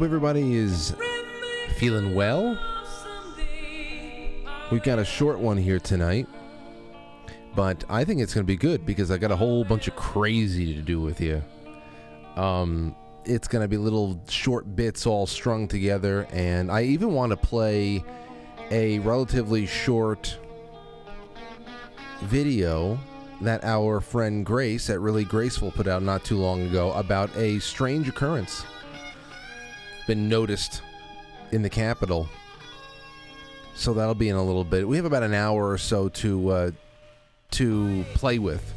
hope everybody is feeling well. We've got a short one here tonight, but I think it's going to be good because I got a whole bunch of crazy to do with you. Um, it's going to be little short bits all strung together, and I even want to play a relatively short video that our friend Grace at Really Graceful put out not too long ago about a strange occurrence been noticed in the Capitol. So that'll be in a little bit. We have about an hour or so to uh, to play with.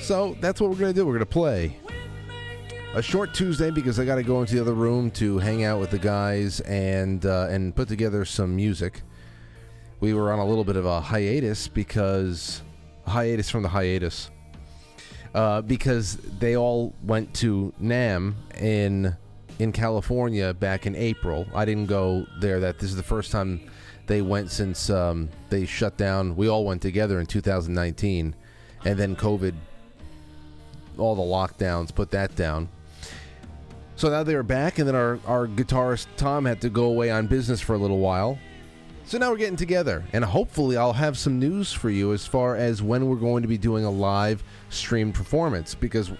So that's what we're gonna do. We're gonna play a short Tuesday because I got to go into the other room to hang out with the guys and uh, and put together some music. We were on a little bit of a hiatus because hiatus from the hiatus uh, because they all went to NAMM in in California back in April. I didn't go there. That this is the first time they went since um, they shut down. We all went together in 2019, and then COVID, all the lockdowns put that down. So now they are back, and then our, our guitarist Tom had to go away on business for a little while. So now we're getting together, and hopefully I'll have some news for you as far as when we're going to be doing a live streamed performance because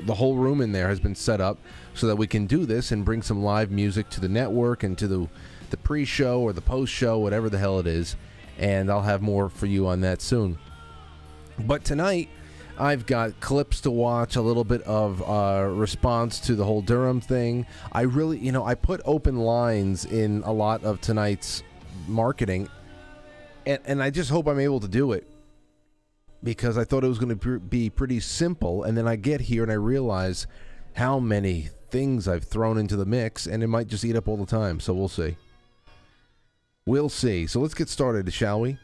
the whole room in there has been set up so that we can do this and bring some live music to the network and to the the pre-show or the post-show, whatever the hell it is. And I'll have more for you on that soon. But tonight, I've got clips to watch, a little bit of uh, response to the whole Durham thing. I really, you know, I put open lines in a lot of tonight's marketing, and, and I just hope I'm able to do it because I thought it was going to be pretty simple. And then I get here and I realize how many things I've thrown into the mix, and it might just eat up all the time. So we'll see. We'll see. So let's get started, shall we?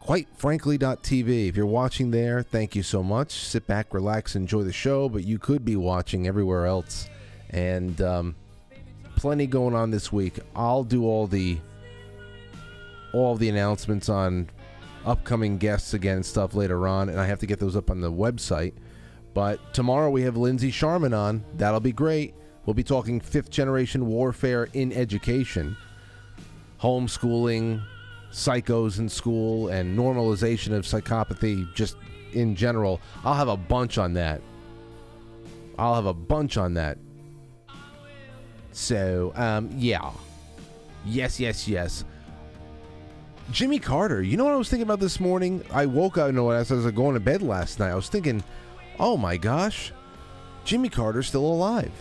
Quite frankly.tv. If you're watching there, thank you so much. Sit back, relax, enjoy the show, but you could be watching everywhere else. And um, plenty going on this week. I'll do all the all the announcements on upcoming guests again and stuff later on, and I have to get those up on the website. But tomorrow we have Lindsay Sharman on. That'll be great. We'll be talking fifth generation warfare in education, homeschooling, psychos in school, and normalization of psychopathy just in general. I'll have a bunch on that. I'll have a bunch on that. So, um, yeah. Yes, yes, yes. Jimmy Carter. You know what I was thinking about this morning? I woke up, you know, as I was going to bed last night, I was thinking, oh my gosh, Jimmy Carter's still alive.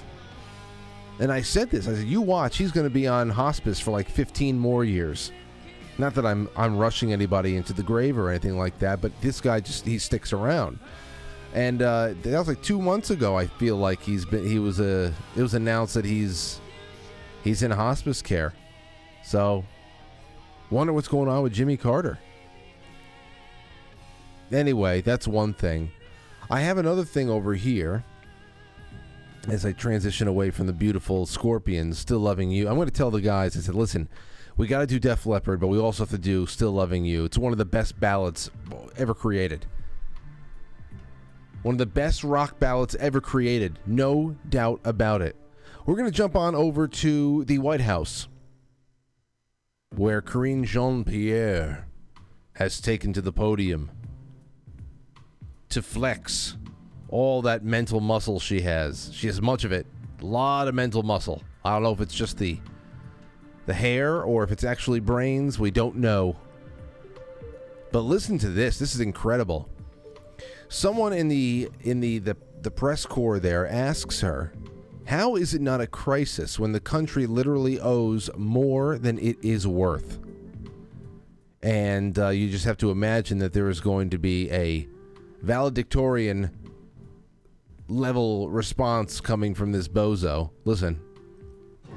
And I said this. I said, "You watch. He's going to be on hospice for like 15 more years." Not that I'm I'm rushing anybody into the grave or anything like that, but this guy just he sticks around. And uh, that was like two months ago. I feel like he's been he was a it was announced that he's he's in hospice care. So wonder what's going on with Jimmy Carter. Anyway, that's one thing. I have another thing over here as I transition away from the beautiful Scorpions, Still Loving You. I'm going to tell the guys, I said, listen, we got to do Def Leppard, but we also have to do Still Loving You. It's one of the best ballads ever created. One of the best rock ballads ever created. No doubt about it. We're going to jump on over to the White House, where Karine Jean Pierre has taken to the podium to flex all that mental muscle she has. She has much of it. A lot of mental muscle. I don't know if it's just the the hair or if it's actually brains. We don't know. But listen to this. This is incredible. Someone in the in the the, the press corps there asks her, "How is it not a crisis when the country literally owes more than it is worth?" and uh, you just have to imagine that there is going to be a valedictorian level response coming from this bozo. Listen.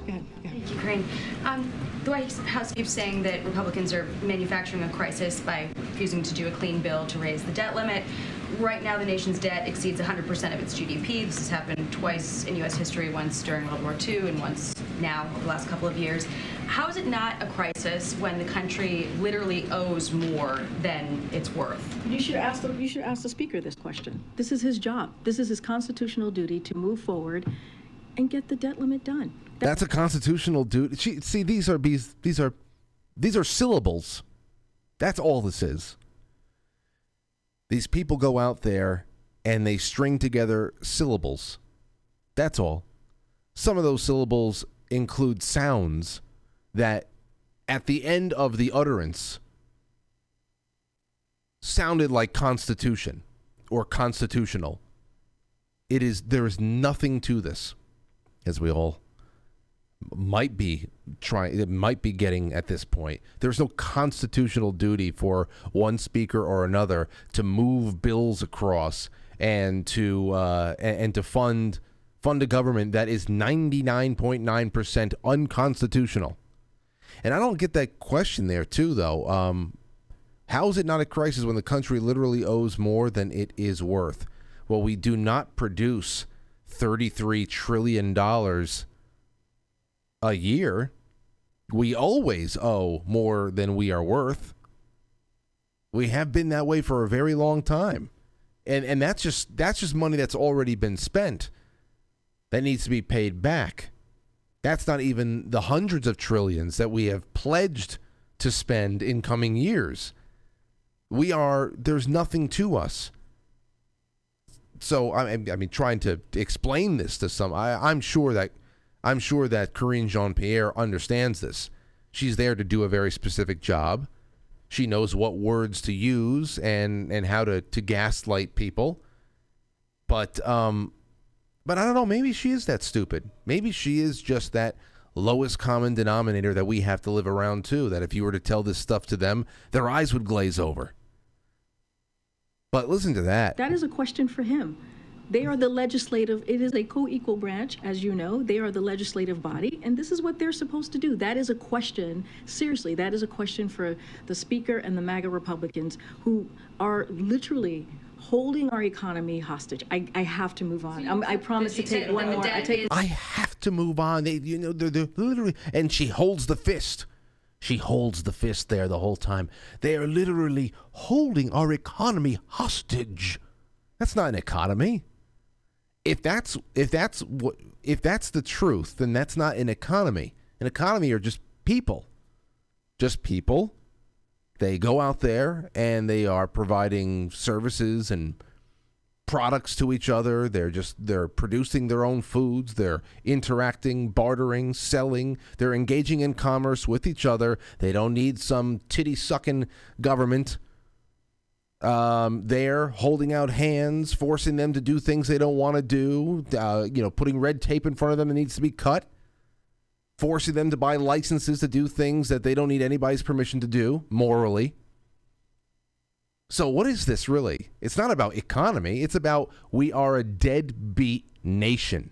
Thank you, Karine. Um, the White House keeps saying that Republicans are manufacturing a crisis by refusing to do a clean bill to raise the debt limit. Right now, the nation's debt exceeds 100% of its GDP. This has happened twice in U.S. history, once during World War II and once now over the last couple of years. How is it not a crisis when the country literally owes more than it's worth? You should ask the, you should ask the speaker this question. This is his job. This is his constitutional duty to move forward and get the debt limit done. That's a constitutional duty. She, see, these are these these are these are syllables. That's all this is. These people go out there and they string together syllables. That's all. Some of those syllables include sounds that at the end of the utterance sounded like constitution or constitutional. It is there is nothing to this as we all might be trying it might be getting at this point there's no constitutional duty for one speaker or another to move bills across and to uh, and, and to fund fund a government that is 99.9% unconstitutional and i don't get that question there too though um, how is it not a crisis when the country literally owes more than it is worth well we do not produce 33 trillion dollars a year, we always owe more than we are worth. We have been that way for a very long time. And and that's just that's just money that's already been spent. That needs to be paid back. That's not even the hundreds of trillions that we have pledged to spend in coming years. We are there's nothing to us. So I, I mean, trying to explain this to some, I, I'm sure that I'm sure that Karine Jean Pierre understands this. She's there to do a very specific job. She knows what words to use and, and how to, to gaslight people. But um but I don't know, maybe she is that stupid. Maybe she is just that lowest common denominator that we have to live around too, that if you were to tell this stuff to them, their eyes would glaze over. But listen to that. That is a question for him. They are the legislative, it is a co equal branch, as you know. They are the legislative body, and this is what they're supposed to do. That is a question, seriously, that is a question for the Speaker and the MAGA Republicans who are literally holding our economy hostage. I, I have to move on. I'm, i promise to take one more. I, take I have to move on. They, you know, they're, they're literally, and she holds the fist. She holds the fist there the whole time. They are literally holding our economy hostage. That's not an economy if that's if that's what if that's the truth, then that's not an economy. An economy are just people. Just people. They go out there and they are providing services and products to each other. They're just they're producing their own foods. They're interacting, bartering, selling. They're engaging in commerce with each other. They don't need some titty sucking government um, there holding out hands, forcing them to do things they don't want to do, uh, you know, putting red tape in front of them that needs to be cut, forcing them to buy licenses to do things that they don't need anybody's permission to do morally. So, what is this really? It's not about economy, it's about we are a deadbeat nation.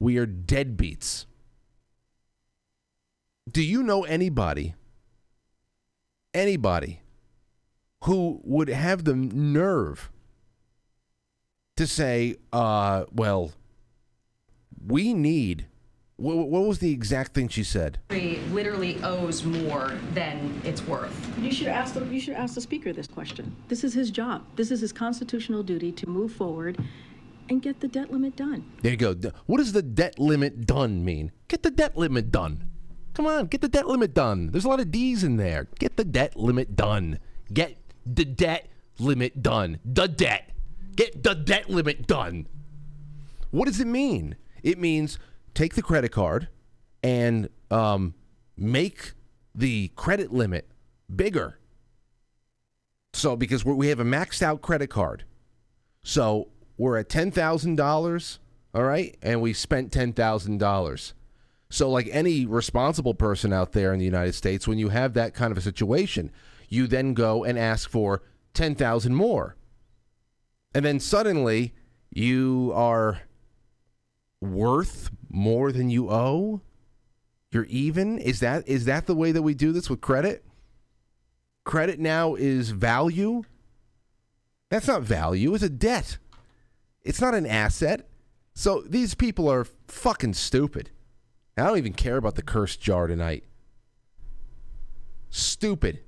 We are deadbeats. Do you know anybody? Anybody who would have the nerve to say, uh, well, we need. What, what was the exact thing she said? Literally owes more than it's worth. You should ask the you should ask the speaker this question. This is his job. This is his constitutional duty to move forward and get the debt limit done. There you go. What does the debt limit done mean? Get the debt limit done. Come on, get the debt limit done. There's a lot of D's in there. Get the debt limit done. Get the debt limit done. The debt. Get the debt limit done. What does it mean? It means take the credit card and um, make the credit limit bigger. So, because we have a maxed out credit card. So, we're at $10,000, all right? And we spent $10,000. So, like any responsible person out there in the United States, when you have that kind of a situation, you then go and ask for 10,000 more. And then suddenly you are worth more than you owe? You're even? Is that is that the way that we do this with credit? Credit now is value? That's not value, it's a debt. It's not an asset. So these people are fucking stupid. I don't even care about the cursed jar tonight. Stupid.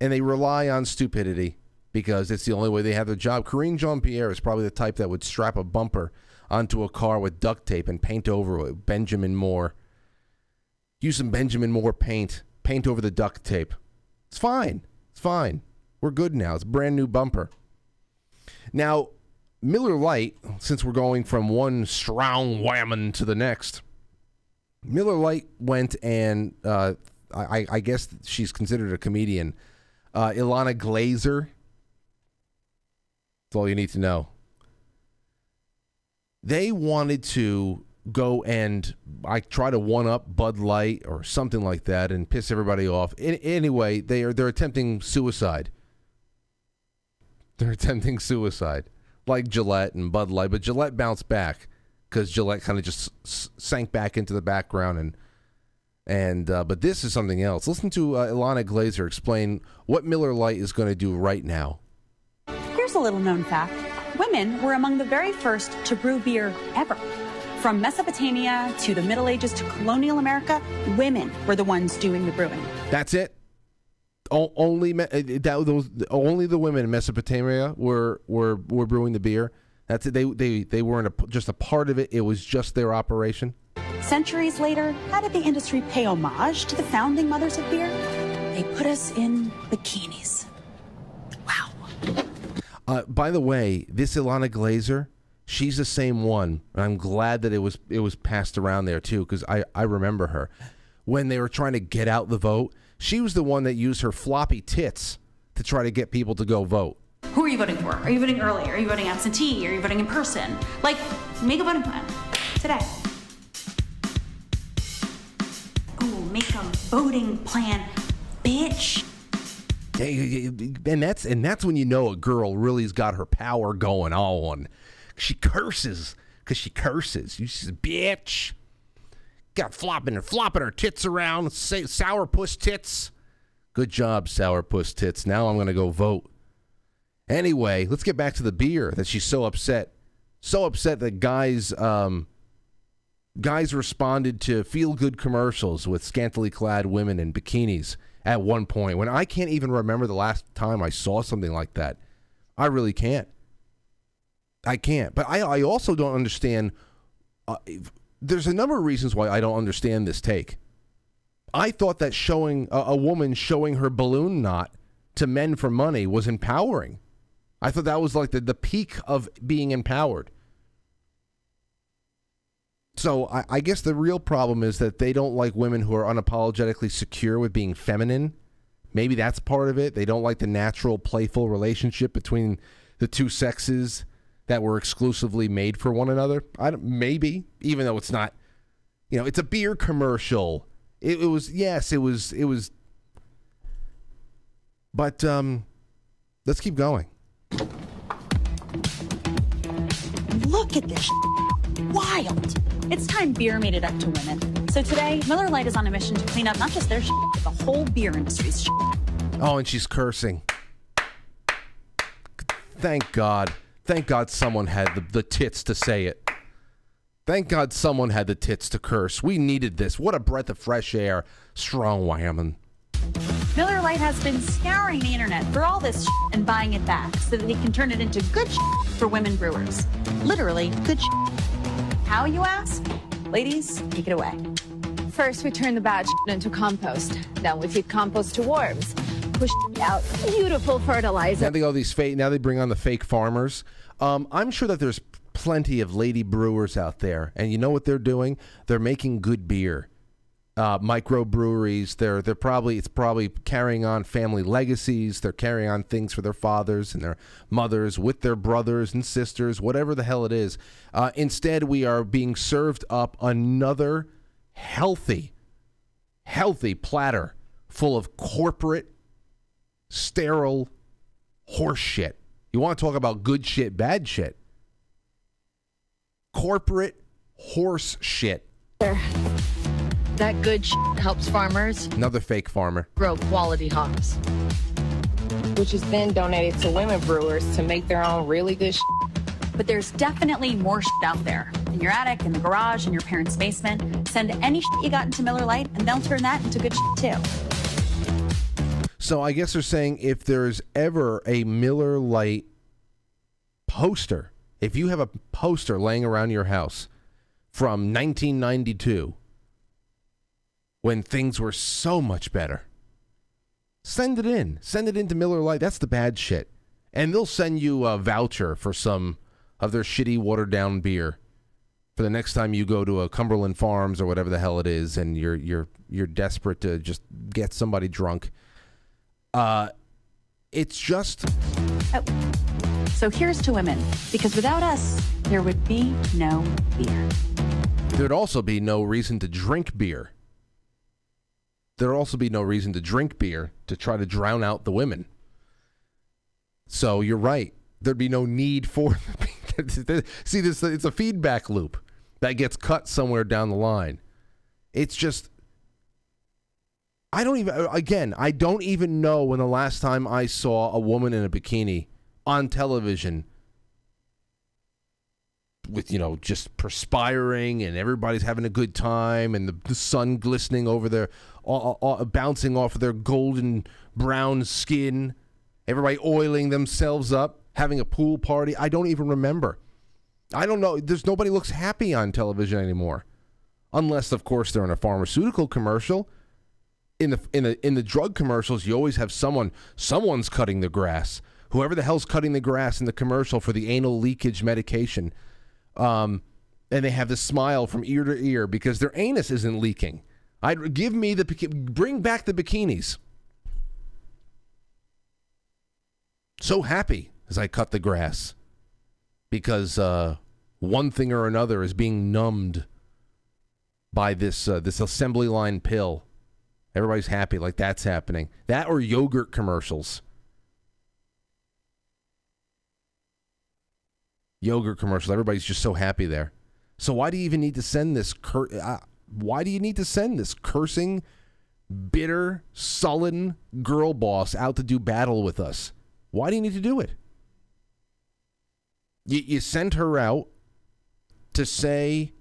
And they rely on stupidity because it's the only way they have their job. Karine Jean Pierre is probably the type that would strap a bumper onto a car with duct tape and paint over it. Benjamin Moore. Use some Benjamin Moore paint. Paint over the duct tape. It's fine. It's fine. We're good now. It's a brand new bumper. Now, Miller Lite, since we're going from one strong whammon to the next, Miller Lite went and uh, I, I guess she's considered a comedian. Uh, Ilana Glazer. That's all you need to know. They wanted to go and I try to one up Bud Light or something like that and piss everybody off. In, anyway, they are they're attempting suicide. They're attempting suicide, like Gillette and Bud Light, but Gillette bounced back because Gillette kind of just s- sank back into the background and and uh, but this is something else. Listen to uh, Ilana Glazer explain what Miller Lite is going to do right now. Here's a little known fact women were among the very first to brew beer ever. From Mesopotamia to the Middle Ages to colonial America, women were the ones doing the brewing. That's it. O- only me- uh, that, those only the women in Mesopotamia were were were brewing the beer. That's it. They they they weren't a, just a part of it. It was just their operation. Centuries later, how did the industry pay homage to the founding mothers of beer? They put us in bikinis. Wow. Uh, by the way, this Ilana Glazer, she's the same one. I'm glad that it was it was passed around there too, because I I remember her when they were trying to get out the vote. She was the one that used her floppy tits to try to get people to go vote. Who are you voting for? Are you voting early? Are you voting absentee? Are you voting in person? Like, make a voting plan today. Ooh, make a voting plan, bitch. And that's and that's when you know a girl really's got her power going on. She curses because she curses. You says, "Bitch." Got flopping her flopping her tits around, say sourpuss tits. Good job, sourpuss tits. Now I'm gonna go vote. Anyway, let's get back to the beer that she's so upset. So upset that guys um, guys responded to feel good commercials with scantily clad women in bikinis at one point when I can't even remember the last time I saw something like that. I really can't. I can't. But I, I also don't understand. Uh, there's a number of reasons why I don't understand this take. I thought that showing a, a woman showing her balloon knot to men for money was empowering. I thought that was like the, the peak of being empowered. So I, I guess the real problem is that they don't like women who are unapologetically secure with being feminine. Maybe that's part of it. They don't like the natural, playful relationship between the two sexes that were exclusively made for one another. I don't, maybe, even though it's not. You know, it's a beer commercial. It, it was yes, it was it was. But um, let's keep going. Look at this. Wild. It's time beer made it up to women. So today, Miller Lite is on a mission to clean up not just their shit, but the whole beer industry's shit. Oh, and she's cursing. Thank God. Thank God someone had the, the tits to say it. Thank God someone had the tits to curse. We needed this. What a breath of fresh air. Strong whammon. Miller Lite has been scouring the internet for all this shit and buying it back so that they can turn it into good shit for women brewers. Literally, good shit. How, you ask? Ladies, take it away. First, we turn the bad into compost. Then we feed compost to worms. Push out beautiful fertilizer. Now they go these fake. Now they bring on the fake farmers. Um, I'm sure that there's plenty of lady brewers out there, and you know what they're doing? They're making good beer. Uh, micro breweries. They're they're probably it's probably carrying on family legacies. They're carrying on things for their fathers and their mothers with their brothers and sisters, whatever the hell it is. Uh, instead, we are being served up another healthy, healthy platter full of corporate, sterile horse shit. You want to talk about good shit, bad shit? Corporate horse shit. That good sh- helps farmers Another fake farmer. grow quality hops. which is then donated to women brewers to make their own really good. Sh- But there's definitely more shit out there. In your attic, in the garage, in your parents' basement. Send any shit you got into Miller Lite, and they'll turn that into good shit too. So I guess they're saying if there's ever a Miller Lite poster, if you have a poster laying around your house from 1992 when things were so much better, send it in. Send it into Miller Lite. That's the bad shit. And they'll send you a voucher for some of their shitty watered down beer for the next time you go to a Cumberland Farms or whatever the hell it is and you're you're you're desperate to just get somebody drunk. Uh, it's just Oh. So here's to women, because without us, there would be no beer. there'd also be no reason to drink beer. There'd also be no reason to drink beer to try to drown out the women. So you're right. There'd be no need for. See, this it's a feedback loop that gets cut somewhere down the line. It's just. I don't even. Again, I don't even know when the last time I saw a woman in a bikini on television with you know just perspiring and everybody's having a good time and the, the sun glistening over their all, bouncing off of their golden brown skin everybody oiling themselves up having a pool party. I don't even remember. I don't know. There's nobody looks happy on television anymore. Unless of course they're in a pharmaceutical commercial. In the in the in the drug commercials you always have someone someone's cutting the grass. Whoever the hell's cutting the grass in the commercial for the anal leakage medication um, and they have this smile from ear to ear because their anus isn't leaking. I'd give me the bring back the bikinis. So happy as I cut the grass because uh, one thing or another is being numbed by this uh, this assembly line pill. Everybody's happy like that's happening. That or yogurt commercials. Yogurt commercials. Everybody's just so happy there. So why do you even need to send this? Cur- uh, why do you need to send this cursing, bitter, sullen girl boss out to do battle with us? Why do you need to do it? You, you sent her out to say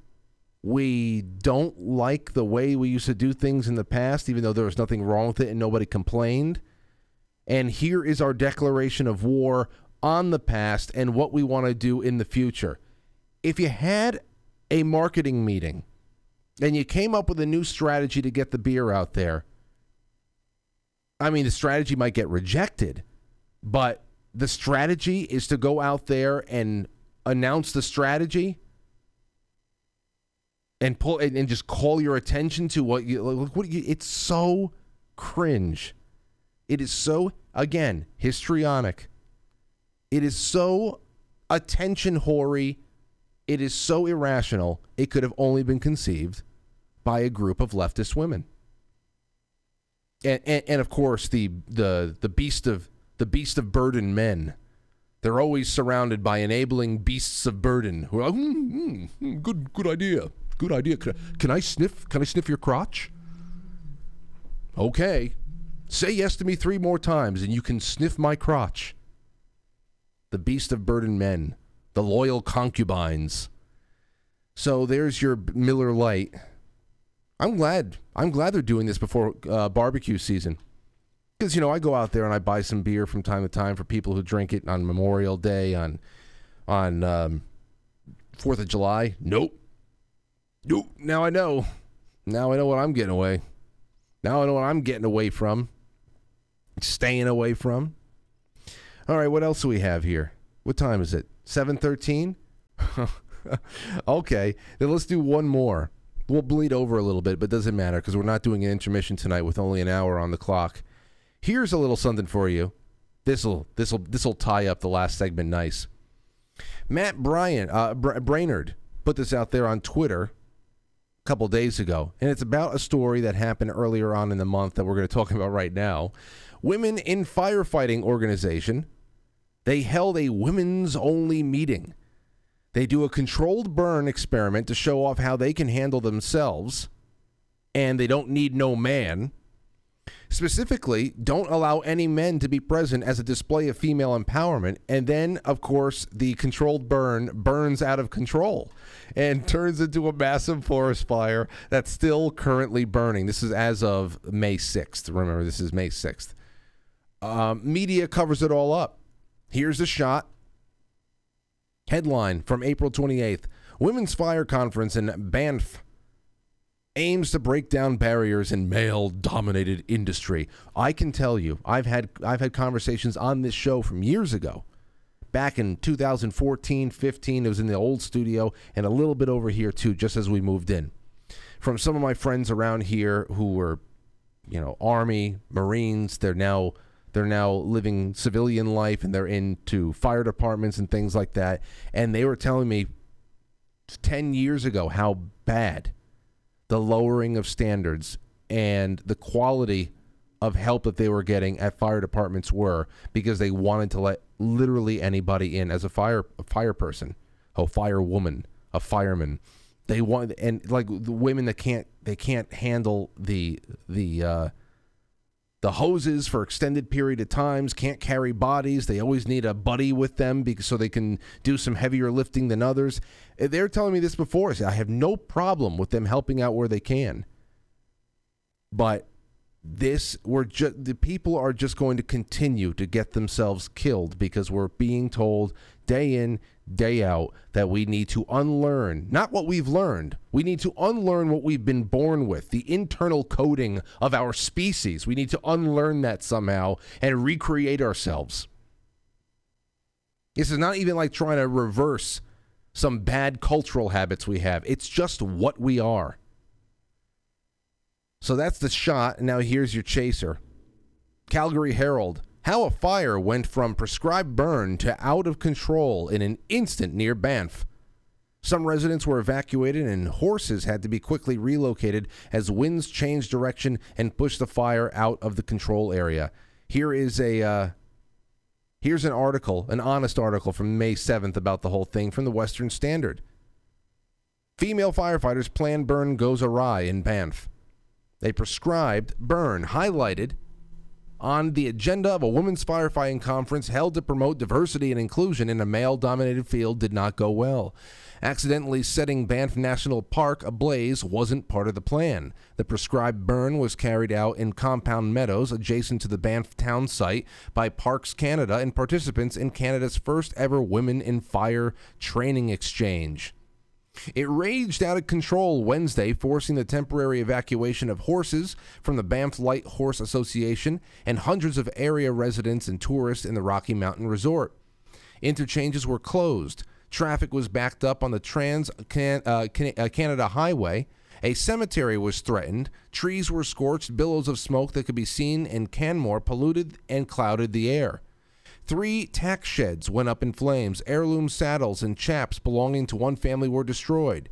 we don't like the way we used to do things in the past, even though there was nothing wrong with it and nobody complained. And here is our declaration of war on the past and what we want to do in the future. If you had a marketing meeting and you came up with a new strategy to get the beer out there, I mean, the strategy might get rejected, but the strategy is to go out there and announce the strategy and pull and, just call your attention to what you look what you, it's so cringe. It is so again histrionic. It is so attention hoary. It is so irrational. It could have only been conceived by a group of leftist women. And, and, and of course the, the the beast of the beast of burden men. They're always surrounded by enabling beasts of burden who are like, "Mm, mm, mm, good good idea. Good idea. Can I, can I sniff can I sniff your crotch? Okay. Say yes to me three more times and you can sniff my crotch the beast of burden men, the loyal concubines. So there's your Miller Lite. I'm glad. I'm glad they're doing this before uh, barbecue season. Because you know, I go out there and I buy some beer from time to time for people who drink it on Memorial Day, on on um, Fourth of July. Nope. Nope. Now I know. Now I know what I'm getting away. Now I know what I'm getting away from. Staying away from. All right, what else do we have here? What time is it? 7:13? okay, then let's do one more. We'll bleed over a little bit, but doesn't matter because we're not doing an intermission tonight with only an hour on the clock. Here's a little something for you. This'll this'll this'll tie up the last segment nice. Matt Bryan, uh, Br- Brainerd put this out there on Twitter. A couple days ago, and it's about a story that happened earlier on in the month that we're going to talk about right now. Women in Firefighting Organization, they held a women's only meeting. They do a controlled burn experiment to show off how they can handle themselves, and they don't need no man. Specifically, don't allow any men to be present as a display of female empowerment. And then, of course, the controlled burn burns out of control and turns into a massive forest fire that's still currently burning. This is as of May 6th. Remember, this is May 6th. Um, media covers it all up. Here's a shot. Headline from April 28th Women's Fire Conference in Banff aims to break down barriers in male dominated industry. I can tell you, I've had I've had conversations on this show from years ago. Back in 2014, 15, it was in the old studio and a little bit over here too just as we moved in. From some of my friends around here who were you know, army, marines, they're now they're now living civilian life and they're into fire departments and things like that and they were telling me 10 years ago how bad the lowering of standards and the quality of help that they were getting at fire departments were because they wanted to let literally anybody in as a fire a fire person, a firewoman, a fireman. They want and like the women that can't they can't handle the the uh, the hoses for extended period of times can't carry bodies. They always need a buddy with them because so they can do some heavier lifting than others. Uh, they're telling me this before. I i have no problem with them helping out where they can. But this we're just the people are just going to continue to get themselves killed because we're being told day in day out that we need to unlearn not what we've learned we need to unlearn what we've been born with the internal coding of our species we need to unlearn that somehow and recreate ourselves this is not even like trying to reverse some bad cultural habits we have it's just what we are so that's the shot. Now here's your chaser. Calgary Herald. How a fire went from prescribed burn to out of control in an instant near Banff. Some residents were evacuated and horses had to be quickly relocated as winds changed direction and pushed the fire out of the control area. Here is a uh, here's an article, an honest article from May 7th about the whole thing from the Western Standard. Female firefighters plan burn goes awry in Banff. A prescribed burn highlighted on the agenda of a women's firefighting conference held to promote diversity and inclusion in a male dominated field did not go well. Accidentally setting Banff National Park ablaze wasn't part of the plan. The prescribed burn was carried out in Compound Meadows, adjacent to the Banff town site, by Parks Canada and participants in Canada's first ever Women in Fire training exchange. It raged out of control Wednesday, forcing the temporary evacuation of horses from the Banff Light Horse Association and hundreds of area residents and tourists in the Rocky Mountain Resort. Interchanges were closed. Traffic was backed up on the Trans uh, uh, Canada Highway. A cemetery was threatened. Trees were scorched. Billows of smoke that could be seen in Canmore polluted and clouded the air. Three tack sheds went up in flames. Heirloom saddles and chaps belonging to one family were destroyed.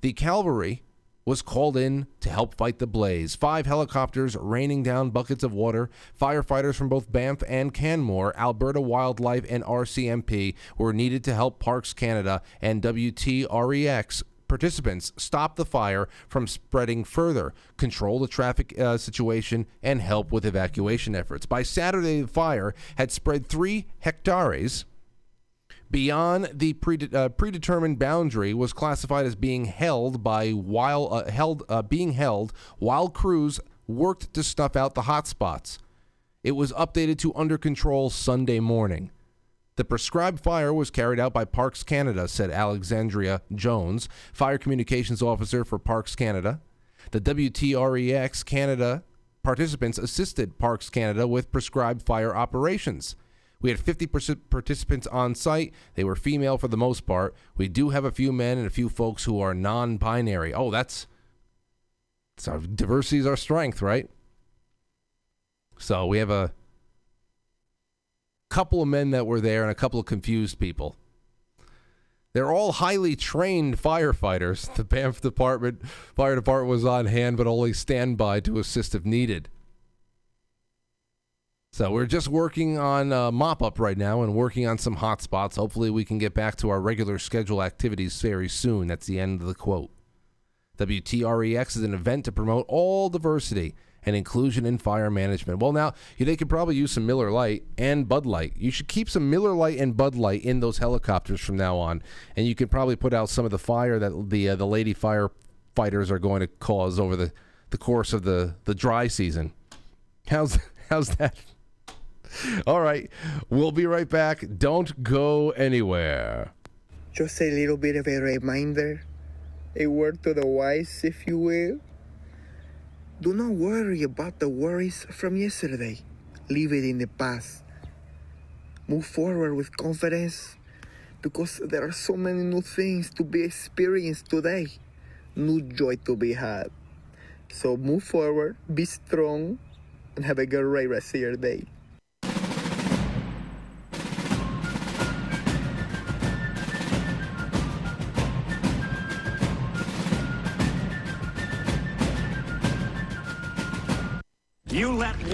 The cavalry was called in to help fight the blaze. Five helicopters raining down buckets of water. Firefighters from both Banff and Canmore, Alberta Wildlife, and RCMP were needed to help Parks Canada and WTREX participants stop the fire from spreading further, control the traffic uh, situation, and help with evacuation efforts. By Saturday, the fire had spread three hectares beyond the uh, predetermined boundary was classified as being held by while uh, held uh, being held while crews worked to snuff out the hot spots. It was updated to under control Sunday morning. The prescribed fire was carried out by Parks Canada, said Alexandria Jones, fire communications officer for Parks Canada. The WTREX Canada participants assisted Parks Canada with prescribed fire operations. We had 50 perc- participants on site. They were female for the most part. We do have a few men and a few folks who are non binary. Oh, that's, that's our diversity is our strength, right? So we have a couple of men that were there and a couple of confused people. They're all highly trained firefighters. The Banff Department Fire Department was on hand, but only standby to assist if needed. So we're just working on uh, mop up right now and working on some hot spots. Hopefully, we can get back to our regular schedule activities very soon. That's the end of the quote. WTREX is an event to promote all diversity and inclusion in fire management. Well, now they could probably use some Miller Lite and Bud Light. You should keep some Miller Lite and Bud Light in those helicopters from now on, and you could probably put out some of the fire that the uh, the lady firefighters are going to cause over the, the course of the, the dry season. How's how's that? All right, we'll be right back. Don't go anywhere. Just a little bit of a reminder, a word to the wise, if you will. Do not worry about the worries from yesterday. Leave it in the past. Move forward with confidence because there are so many new things to be experienced today, new joy to be had. So move forward, be strong, and have a great rest of your day.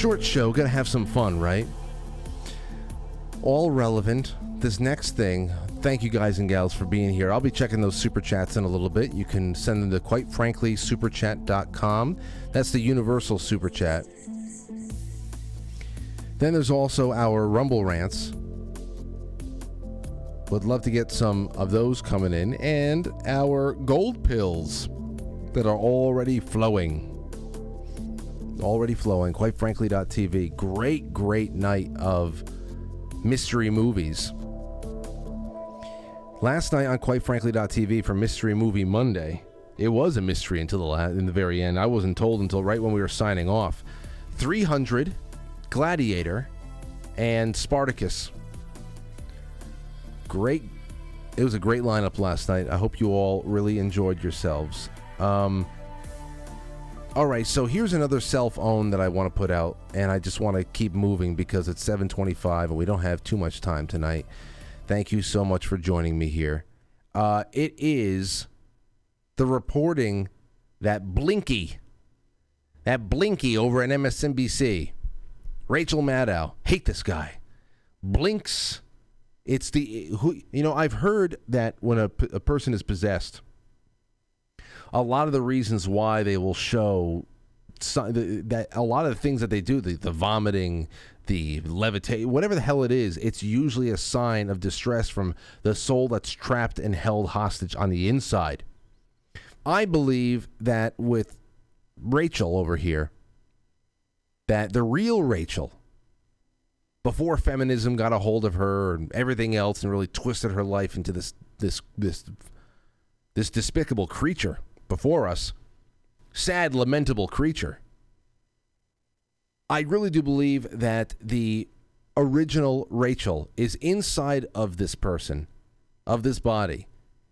Short show. Gonna have some fun, right? All relevant. This next thing, thank you guys and gals for being here. I'll be checking those super chats in a little bit. You can send them to quite frankly superchat.com. That's the universal super chat. Then there's also our Rumble rants. Would love to get some of those coming in. And our gold pills that are already flowing. Already flowing. Quite frankly.tv. Great, great night of mystery movies. Last night on Quite Frankly.tv for Mystery Movie Monday, it was a mystery until the la- in the very end. I wasn't told until right when we were signing off. 300, Gladiator, and Spartacus. Great. It was a great lineup last night. I hope you all really enjoyed yourselves. Um, all right, so here's another self-own that I want to put out, and I just want to keep moving because it's 7:25 and we don't have too much time tonight. Thank you so much for joining me here. Uh, it is the reporting that Blinky, that Blinky over at MSNBC, Rachel Maddow, hate this guy, blinks. It's the who you know. I've heard that when a person is possessed, a lot of the reasons why they will show so, the, that a lot of the things that they do, the, the vomiting, the levitate, whatever the hell it is, it's usually a sign of distress from the soul that's trapped and held hostage on the inside. I believe that with Rachel over here, that the real Rachel, before feminism got a hold of her and everything else and really twisted her life into this this this this despicable creature before us, sad, lamentable creature. I really do believe that the original Rachel is inside of this person, of this body,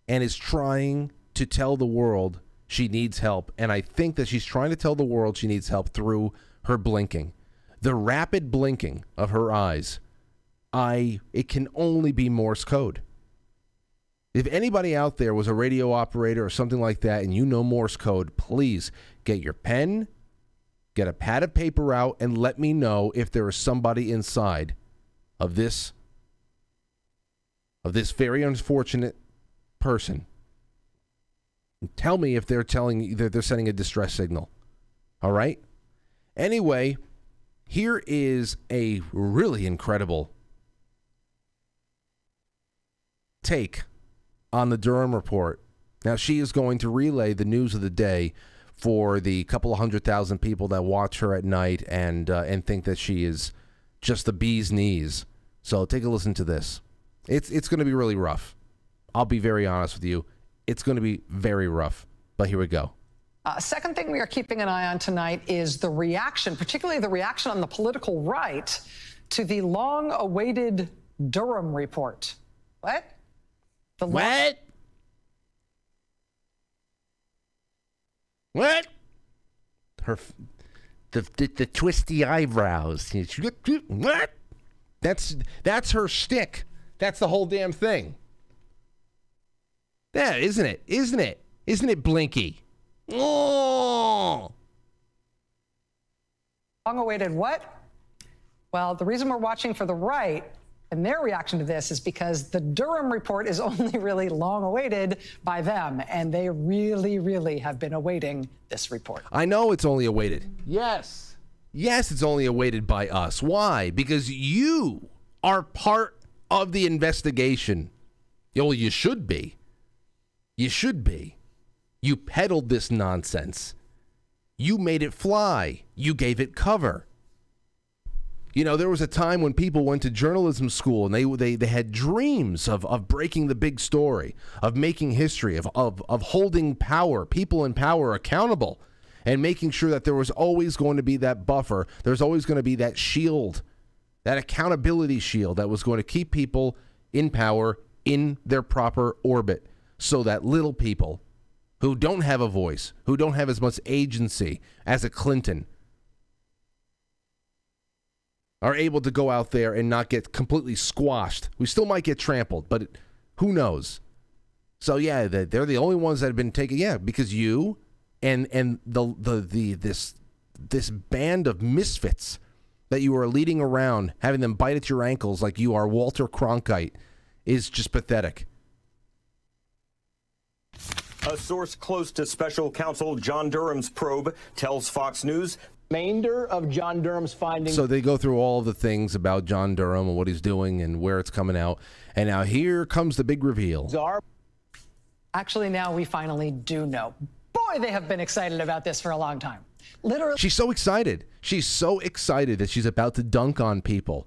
and is trying to tell the world she needs help. And I think that she's trying to tell the world she needs help through her blinking. The rapid blinking of her eyes, I it can only be Morse code. If anybody out there was a radio operator or something like that and you know Morse code, please get your pen, Get a pad of paper out and let me know if there is somebody inside of this of this very unfortunate person. Tell me if they're telling that they're sending a distress signal. All right? Anyway, here is a really incredible take on the Durham report. Now, she is going to relay the news of the day for the couple of hundred thousand people that watch her at night and uh, and think that she is just the bee's knees. So take a listen to this. It's it's going to be really rough. I'll be very honest with you. It's going to be very rough. But here we go. Uh, second thing we are keeping an eye on tonight is the reaction, particularly the reaction on the political right to the long awaited Durham report. What? The lo- What? What? Her, the, the the twisty eyebrows. What? That's that's her stick. That's the whole damn thing. Yeah, isn't it? Isn't it? Isn't it Blinky? Oh. long awaited what? Well, the reason we're watching for the right and their reaction to this is because the Durham report is only really long awaited by them, and they really, really have been awaiting this report. I know it's only awaited. Yes. Yes, it's only awaited by us. Why? Because you are part of the investigation. Well, you should be. You should be. You peddled this nonsense. You made it fly. You gave it cover. You know, there was a time when people went to journalism school and they they, they had dreams of, of breaking the big story, of making history, of, of, of holding power, people in power accountable, and making sure that there was always going to be that buffer. There's always going to be that shield, that accountability shield that was going to keep people in power in their proper orbit so that little people who don't have a voice, who don't have as much agency as a Clinton, are able to go out there and not get completely squashed. We still might get trampled, but who knows? So yeah, they- they're the only ones that have been taken. Yeah, because you and and the the the this this band of misfits that you are leading around, having them bite at your ankles like you are Walter Cronkite, is just pathetic. A source close to special counsel John Durham's probe tells Fox News remainder of John Durham's findings. So they go through all the things about John Durham and what he's doing and where it's coming out. And now here comes the big reveal. Are actually now we finally do know. Boy, they have been excited about this for a long time. Literally, She's so excited. She's so excited that she's about to dunk on people,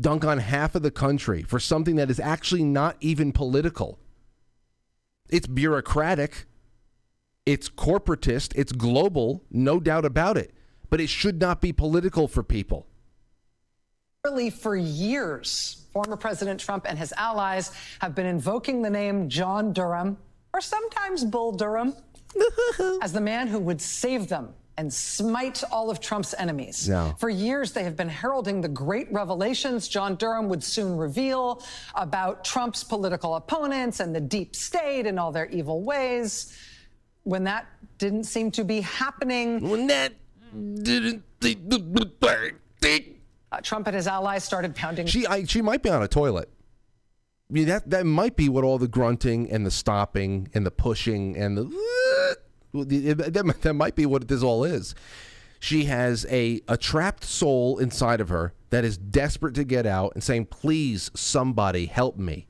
dunk on half of the country for something that is actually not even political. It's bureaucratic, it's corporatist, it's global, no doubt about it. But it should not be political for people. Literally for years, former President Trump and his allies have been invoking the name John Durham, or sometimes Bull Durham, as the man who would save them and smite all of Trump's enemies. No. For years, they have been heralding the great revelations John Durham would soon reveal about Trump's political opponents and the deep state and all their evil ways. When that didn't seem to be happening, when that didn't, uh, Trump and his allies started pounding. She I, she might be on a toilet. I mean, that that might be what all the grunting and the stopping and the pushing and the that, that might be what this all is. She has a a trapped soul inside of her that is desperate to get out and saying, "Please, somebody help me."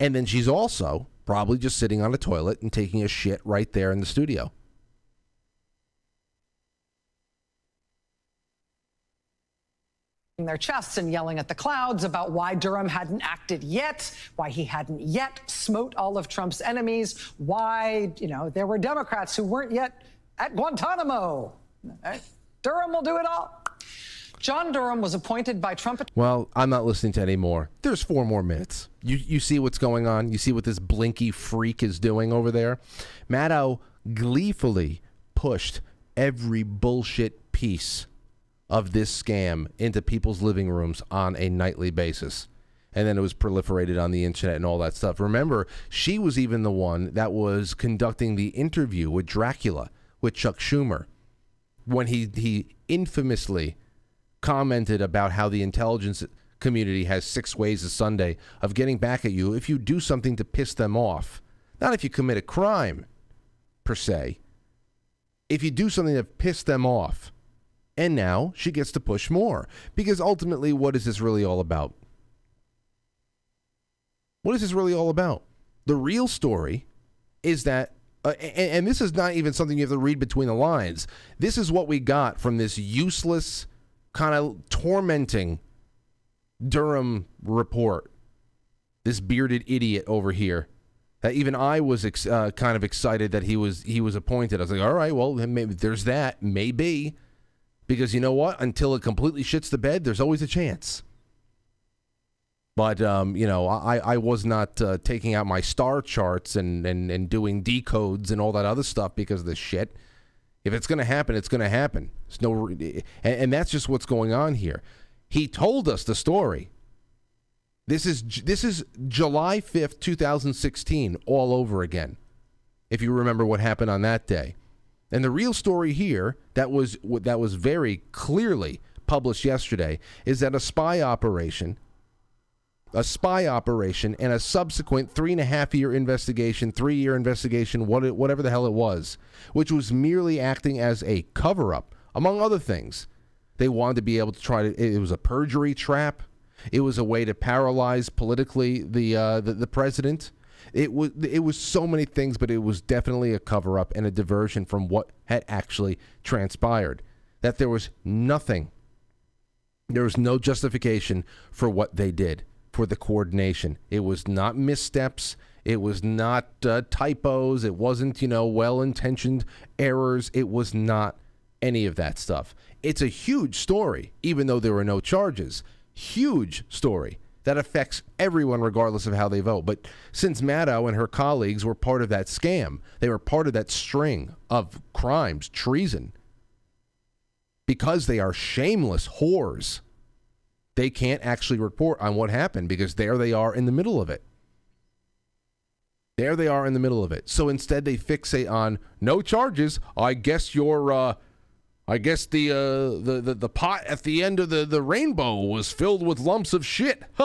And then she's also probably just sitting on a toilet and taking a shit right there in the studio. Their chests and yelling at the clouds about why Durham hadn't acted yet, why he hadn't yet smote all of Trump's enemies, why, you know, there were Democrats who weren't yet at Guantanamo. Eh, Durham will do it all. John Durham was appointed by Trump. Well, I'm not listening to any more. There's four more minutes. You you see what's going on? You see what this blinky freak is doing over there? Maddow gleefully pushed every bullshit piece of this scam into people's living rooms on a nightly basis. And then it was proliferated on the internet and all that stuff. Remember, she was even the one that was conducting the interview with Dracula with Chuck Schumer. when he he infamously commented about how the intelligence community has six ways a Sunday of getting back at you if you do something to piss them off. Not if you commit a crime, per se. If you do something to piss them off. And now she gets to push more. Because ultimately, what is this really all about? What is this really all about? The real story is that, uh, and, and this is not even something you have to read between the lines. This is what we got from this useless, kind of tormenting Durham report. This bearded idiot over here. That even I was ex- uh, kind of excited that he was he was appointed. I was like, all right, well, maybe there's that, maybe, because you know what? Until it completely shits the bed, there's always a chance. But um, you know, I, I was not uh, taking out my star charts and, and and doing decodes and all that other stuff because of this shit. If it's going to happen, it's going to happen. There's no, and, and that's just what's going on here. He told us the story. This is this is July fifth, two thousand sixteen, all over again. If you remember what happened on that day, and the real story here that was that was very clearly published yesterday is that a spy operation a spy operation and a subsequent three and a half year investigation, three year investigation, what it, whatever the hell it was, which was merely acting as a cover up, among other things. They wanted to be able to try to. It was a perjury trap. It was a way to paralyze politically the uh, the, the president. It was it was so many things, but it was definitely a cover up and a diversion from what had actually transpired. That there was nothing. There was no justification for what they did for the coordination. It was not missteps. It was not uh, typos. It wasn't, you know, well intentioned errors. It was not any of that stuff. It's a huge story, even though there were no charges. Huge story that affects everyone regardless of how they vote. But since Maddow and her colleagues were part of that scam, they were part of that string of crimes, treason, because they are shameless whores they can't actually report on what happened because there they are in the middle of it. There they are in the middle of it. So instead, they fixate on no charges. I guess your, uh, I guess the, uh, the the the pot at the end of the, the rainbow was filled with lumps of shit.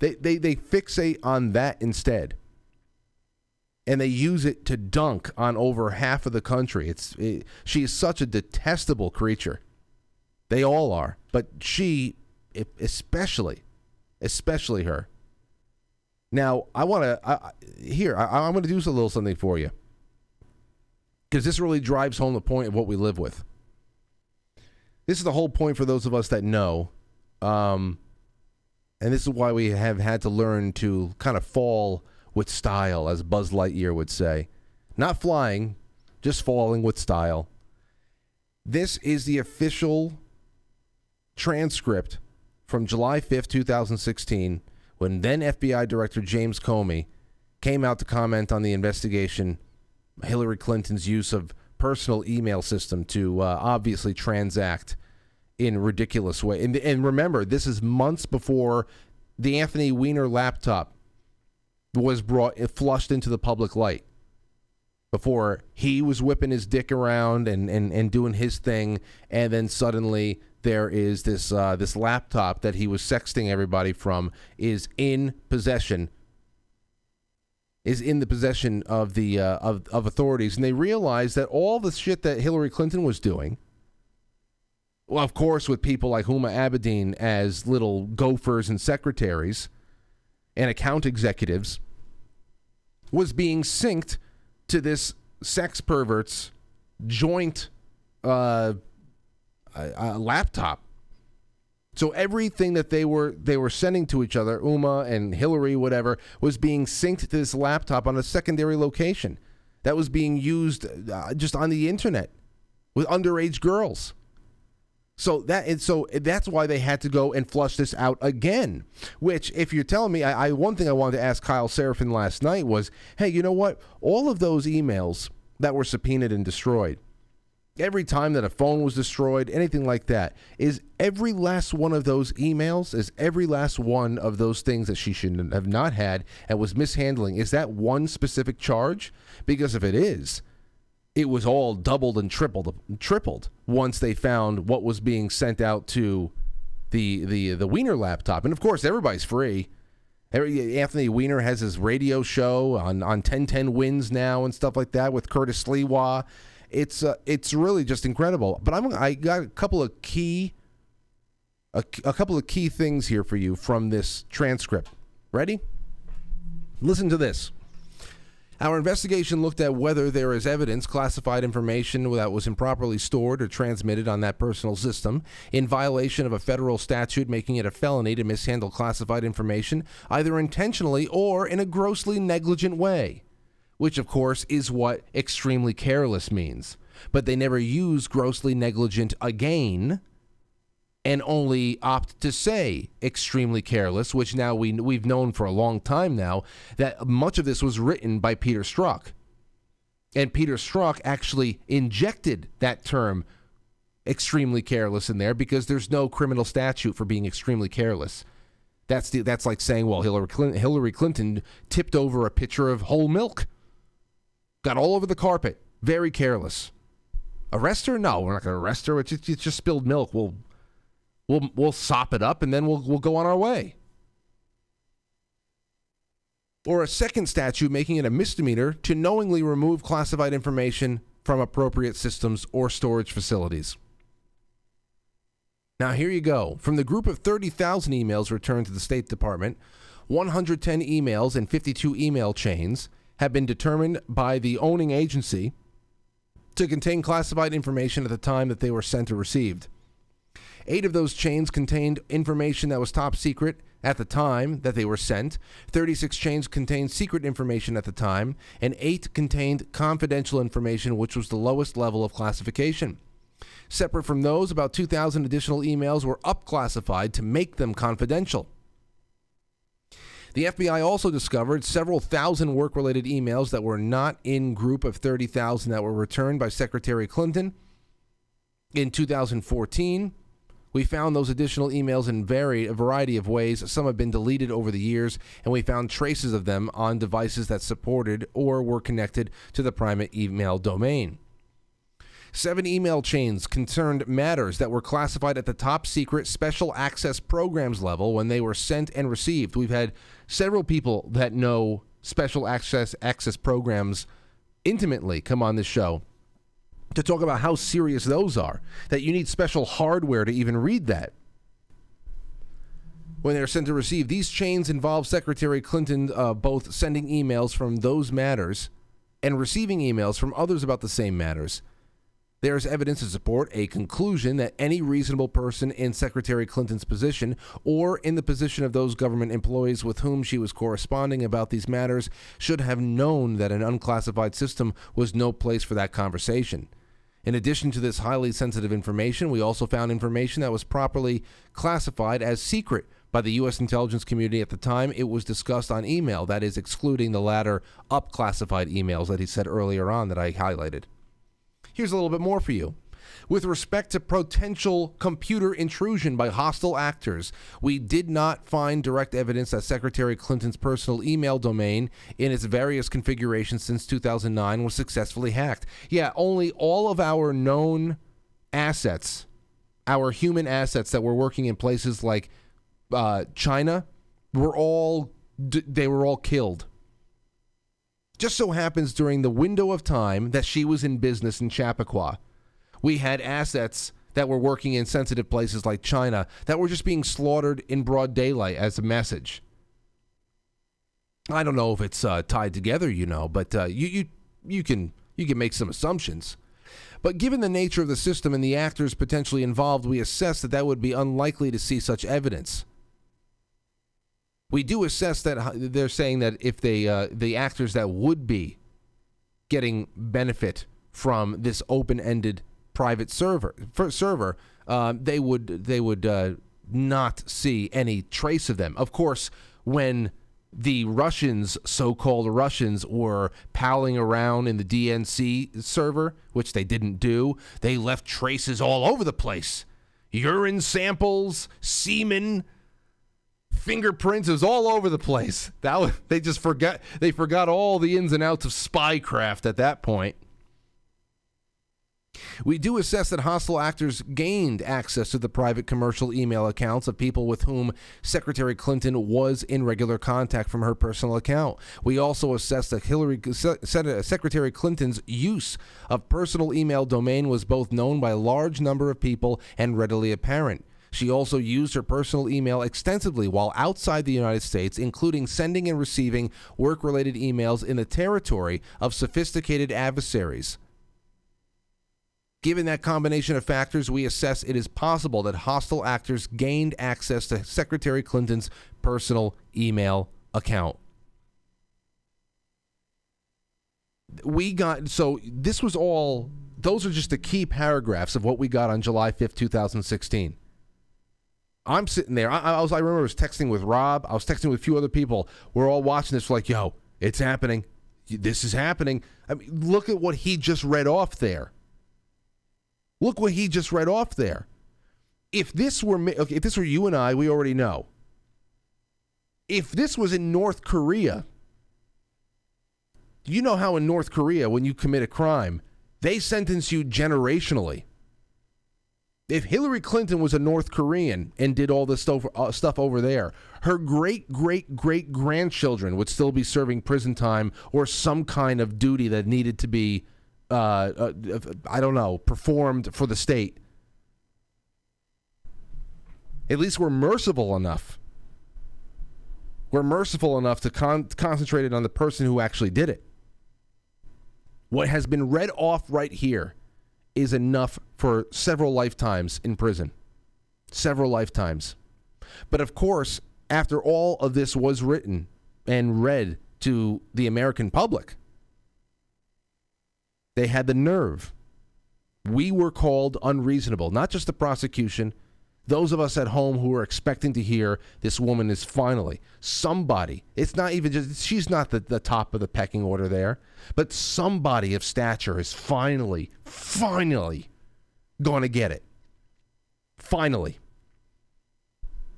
They they they fixate on that instead, and they use it to dunk on over half of the country. It's it, she is such a detestable creature. They all are, but she, especially, especially her. Now, I want to here. I, I'm going to do a little something for you because this really drives home the point of what we live with. This is the whole point for those of us that know, um, and this is why we have had to learn to kind of fall with style, as Buzz Lightyear would say, not flying, just falling with style. This is the official transcript from July 5th, 2016, when then FBI Director James Comey came out to comment on the investigation Hillary Clinton's use of personal email system to uh, obviously transact in ridiculous way. And, and remember, this is months before the Anthony Weiner laptop was brought flushed into the public light. Before he was whipping his dick around and, and, and doing his thing, and then suddenly there is this uh, this laptop that he was sexting everybody from is in possession is in the possession of the uh, of of authorities, and they realize that all the shit that Hillary Clinton was doing, well, of course, with people like Huma Abedin as little gophers and secretaries and account executives, was being synced to this sex pervert's joint uh, laptop. So everything that they were they were sending to each other, Uma and Hillary, whatever, was being synced to this laptop on a secondary location that was being used uh, just on the internet with underage girls. So that and so that's why they had to go and flush this out again. Which, if you're telling me, I, I one thing I wanted to ask Kyle Seraphin last night was, hey, you know what? All of those emails that were subpoenaed and destroyed, every time that a phone was destroyed, anything like that, is every last one of those emails, is every last one of those things that she should have not had and was mishandling, is that one specific charge? Because if it is, it was all doubled and tripled tripled once they found what was being sent out to the the the Weiner laptop. And of course, everybody's free. Every, Anthony Weiner has his radio show on on 1010 wins now and stuff like that with Curtis Sliwa. It's uh, it's really just incredible. But I'm I got a couple of key a, a couple of key things here for you from this transcript. Ready? Listen to this. Our investigation looked at whether there is evidence, classified information that was improperly stored or transmitted on that personal system, in violation of a federal statute making it a felony to mishandle classified information, either intentionally or in a grossly negligent way. Which, of course, is what extremely careless means. But they never use grossly negligent again and only opt to say extremely careless, which now we we've known for a long time now that much of this was written by Peter Strzok. And Peter Strzok actually injected that term extremely careless in there because there's no criminal statute for being extremely careless. That's the, that's like saying, well, Hillary Clinton, Hillary Clinton tipped over a pitcher of whole milk, got all over the carpet, very careless. Arrest her? No, we're not going to arrest her. It's just, it's just spilled milk. We'll We'll we'll sop it up and then we'll we'll go on our way. Or a second statute making it a misdemeanor to knowingly remove classified information from appropriate systems or storage facilities. Now, here you go. From the group of 30,000 emails returned to the State Department, 110 emails and 52 email chains have been determined by the owning agency to contain classified information at the time that they were sent or received. Eight of those chains contained information that was top secret at the time that they were sent. 36 chains contained secret information at the time, and eight contained confidential information, which was the lowest level of classification. Separate from those, about 2,000 additional emails were upclassified to make them confidential. The FBI also discovered several thousand work related emails that were not in group of 30,000 that were returned by Secretary Clinton in 2014. We found those additional emails in very, a variety of ways. Some have been deleted over the years, and we found traces of them on devices that supported or were connected to the private email domain. Seven email chains concerned matters that were classified at the top secret special access programs level when they were sent and received. We've had several people that know special access access programs intimately come on this show to talk about how serious those are, that you need special hardware to even read that. When they're sent to receive, these chains involve Secretary Clinton uh, both sending emails from those matters and receiving emails from others about the same matters. There is evidence to support a conclusion that any reasonable person in Secretary Clinton's position or in the position of those government employees with whom she was corresponding about these matters should have known that an unclassified system was no place for that conversation. In addition to this highly sensitive information, we also found information that was properly classified as secret by the U.S. intelligence community at the time it was discussed on email, that is, excluding the latter up classified emails that he said earlier on that I highlighted. Here's a little bit more for you. With respect to potential computer intrusion by hostile actors, we did not find direct evidence that Secretary Clinton's personal email domain in its various configurations since 2009 was successfully hacked. Yeah, only all of our known assets, our human assets that were working in places like uh, China, were all they were all killed. Just so happens during the window of time that she was in business in Chappaqua we had assets that were working in sensitive places like China that were just being slaughtered in broad daylight as a message. I don't know if it's uh, tied together, you know, but uh, you you you can you can make some assumptions. But given the nature of the system and the actors potentially involved, we assess that that would be unlikely to see such evidence. We do assess that they're saying that if they uh, the actors that would be getting benefit from this open-ended private server server, uh, they would they would uh, not see any trace of them. Of course, when the Russians, so-called Russians, were palling around in the DNC server, which they didn't do, they left traces all over the place. Urine samples, semen, fingerprints was all over the place. That was, they just forgot they forgot all the ins and outs of spycraft at that point. We do assess that hostile actors gained access to the private commercial email accounts of people with whom Secretary Clinton was in regular contact from her personal account. We also assess that Hillary Secretary Clinton's use of personal email domain was both known by a large number of people and readily apparent. She also used her personal email extensively while outside the United States, including sending and receiving work related emails in the territory of sophisticated adversaries. Given that combination of factors, we assess it is possible that hostile actors gained access to Secretary Clinton's personal email account. We got so this was all those are just the key paragraphs of what we got on July 5th, 2016. I'm sitting there. I, I was. I remember I was texting with Rob. I was texting with a few other people. We're all watching this. Like, yo, it's happening. This is happening. I mean, look at what he just read off there. Look what he just read off there. If this were okay, if this were you and I, we already know. If this was in North Korea, you know how in North Korea, when you commit a crime, they sentence you generationally if Hillary Clinton was a North Korean and did all this stuff, uh, stuff over there, her great great great grandchildren would still be serving prison time or some kind of duty that needed to be, uh, uh, I don't know, performed for the state. At least we're merciful enough. We're merciful enough to con- concentrate it on the person who actually did it. What has been read off right here is enough for several lifetimes in prison. Several lifetimes. But of course, after all of this was written and read to the American public, they had the nerve. We were called unreasonable, not just the prosecution, those of us at home who are expecting to hear this woman is finally somebody. It's not even just, she's not the, the top of the pecking order there, but somebody of stature is finally, finally going to get it. Finally.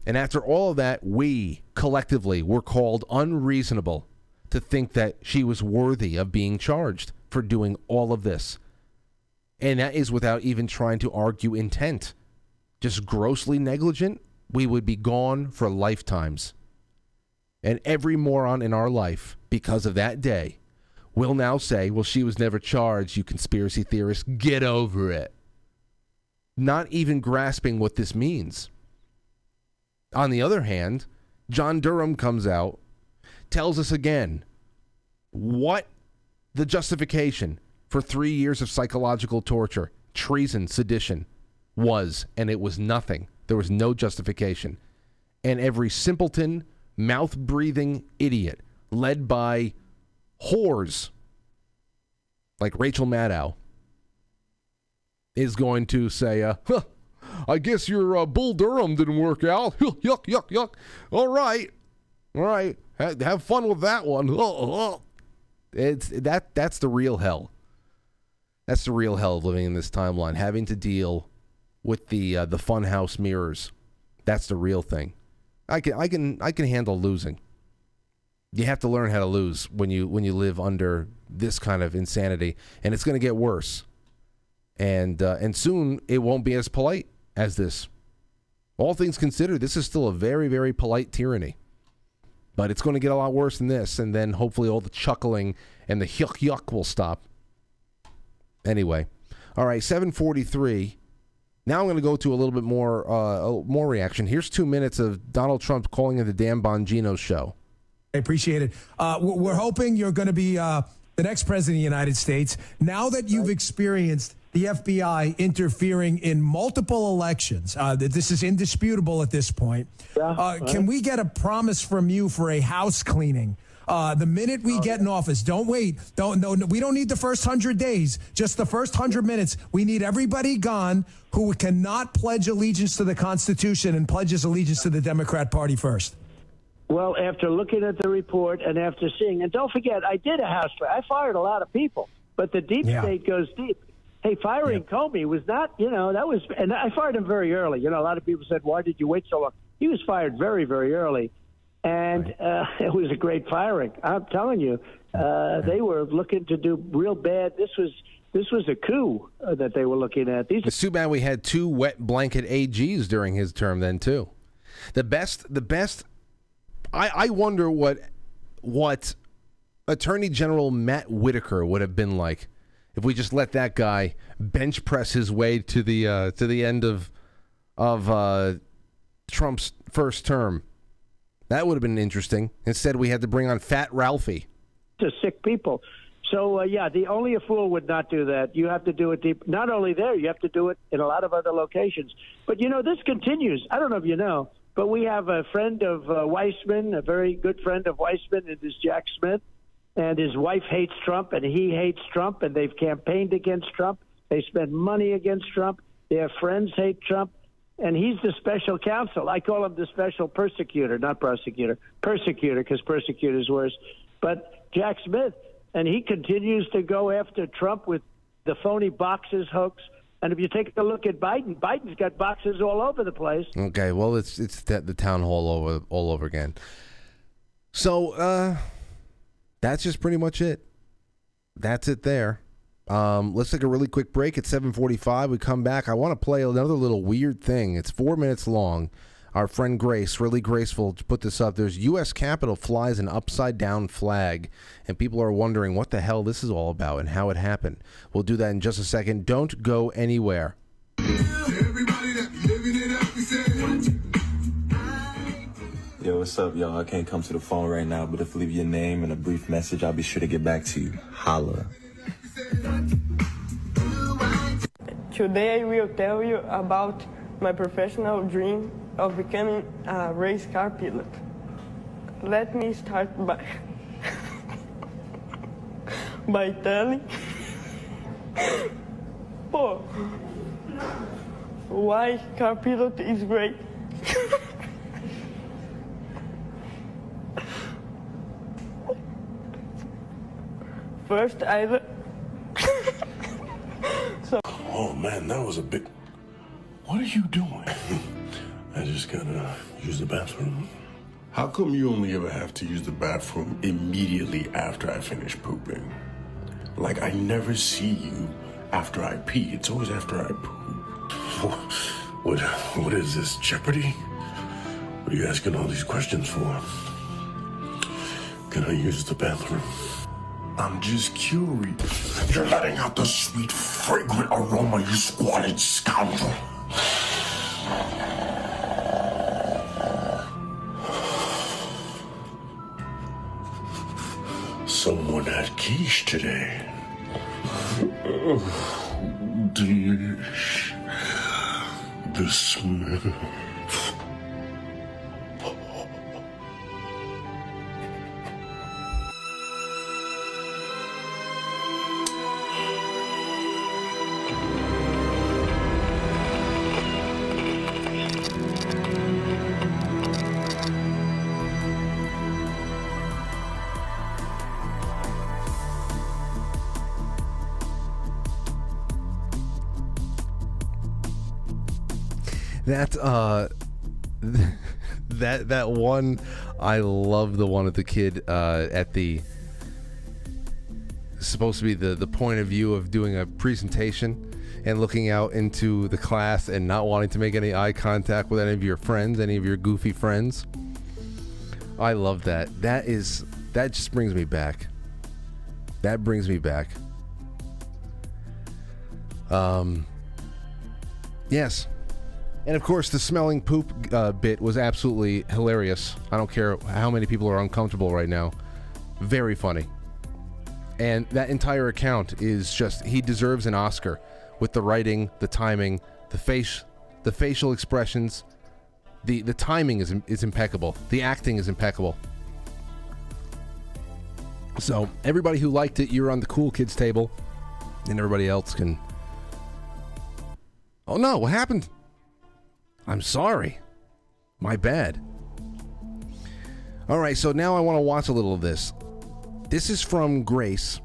And after all of that, we collectively were called unreasonable to think that she was worthy of being charged for doing all of this. And that is without even trying to argue intent just grossly negligent, we would be gone for lifetimes. And every moron in our life, because of that day, will now say, well, she was never charged, you conspiracy theorists. Get over it. Not even grasping what this means. On the other hand, John Durham comes out, tells us again what the justification for three years of psychological torture, treason, sedition, was, and it was nothing. There was no justification. And every simpleton, mouth breathing idiot, led by whores like Rachel Maddow, is going to say, uh, huh, I guess your uh, Bull Durham didn't work out. yuck, yuck, yuck. All right. All right. Have fun with that one. It's that that's the real hell. That's the real hell of living in this timeline, having to deal with the uh, the funhouse mirrors. That's the real thing. I can I can I can handle losing. You have to learn how to lose when you when you live under this kind of insanity, and it's going to get worse. And uh, and soon it won't be as polite as this. All things considered, this is still a very very polite tyranny, but it's going to get a lot worse than this. And then hopefully all the chuckling and the yuck yuck will stop. Anyway, all right, seven forty three. Now I'm going to go to a little bit more uh, more reaction. Here's two minutes of Donald Trump calling it the Dan Bongino show. I appreciate it. Uh, we're hoping you're going to be uh, the next president of the United States. Now that you've experienced the FBI interfering in multiple elections, uh, this is indisputable at this point. Uh, can we get a promise from you for a house cleaning? Uh, the minute we get in office, don't wait. Don't no, no, we don't need the first hundred days. Just the first hundred minutes. We need everybody gone who cannot pledge allegiance to the Constitution and pledges allegiance to the Democrat Party first. Well, after looking at the report and after seeing, and don't forget, I did a house fire. I fired a lot of people, but the deep Yeah. state goes deep. Hey, firing Comey was not, you know, that was, and I fired him very early. You know, a lot of people said, why did you wait so long? He was fired very, very early. And uh, it was a great firing. I'm telling you, uh, they were looking to do real bad. This was this was a coup uh, that they were looking at. These It's too bad we had two wet blanket AGs during his term then too. The best, the best. I I wonder what what Attorney General Matt Whitaker would have been like if we just let that guy bench press his way to the uh, to the end of of uh, Trump's first term. That would have been interesting. Instead, we had to bring on Fat Ralphie. to sick people. So uh, yeah, the only a fool would not do that. You have to do it deep. Not only there, you have to do it in a lot of other locations. But you know, this continues. I don't know if you know, but we have a friend of uh, Weissmann, a very good friend of Weissmann, and is Jack Smith, and his wife hates Trump, and he hates Trump, and they've campaigned against Trump. They spend money against Trump. Their friends hate Trump. And he's the special counsel. I call him the special persecutor, not prosecutor. Persecutor, because persecutor is worse. But Jack Smith, and he continues to go after Trump with the phony boxes hoax. And if you take a look at Biden, Biden's got boxes all over the place. Okay, well, it's it's the, the town hall over all over again. So uh, that's just pretty much it. That's it there. Um, let's take a really quick break at 7:45. We come back. I want to play another little weird thing. It's four minutes long. Our friend Grace, really graceful, to put this up. There's U.S. Capitol flies an upside down flag, and people are wondering what the hell this is all about and how it happened. We'll do that in just a second. Don't go anywhere. Yo, what's up, y'all? I can't come to the phone right now, but if you leave your name and a brief message, I'll be sure to get back to you. Holla. Today I will tell you about my professional dream of becoming a race car pilot. Let me start by by telling Pô, why car pilot is great. First I so Oh man, that was a big. What are you doing? I just gotta use the bathroom. How come you only ever have to use the bathroom immediately after I finish pooping? Like I never see you after I pee. It's always after I poop. What? What is this? Jeopardy? What are you asking all these questions for? Can I use the bathroom? I'm just curious. You're letting out the sweet, fragrant aroma, you squalid scoundrel. Someone had quiche today. Dish. The smell. That uh that that one I love the one of the kid uh at the supposed to be the the point of view of doing a presentation and looking out into the class and not wanting to make any eye contact with any of your friends, any of your goofy friends. I love that. That is that just brings me back. That brings me back. Um yes. And of course, the smelling poop uh, bit was absolutely hilarious. I don't care how many people are uncomfortable right now. Very funny. And that entire account is just he deserves an Oscar with the writing, the timing, the face, the facial expressions. The the timing is is impeccable. The acting is impeccable. So everybody who liked it, you're on the cool kids table, and everybody else can. Oh no! What happened? I'm sorry. My bad. All right, so now I want to watch a little of this. This is from Grace.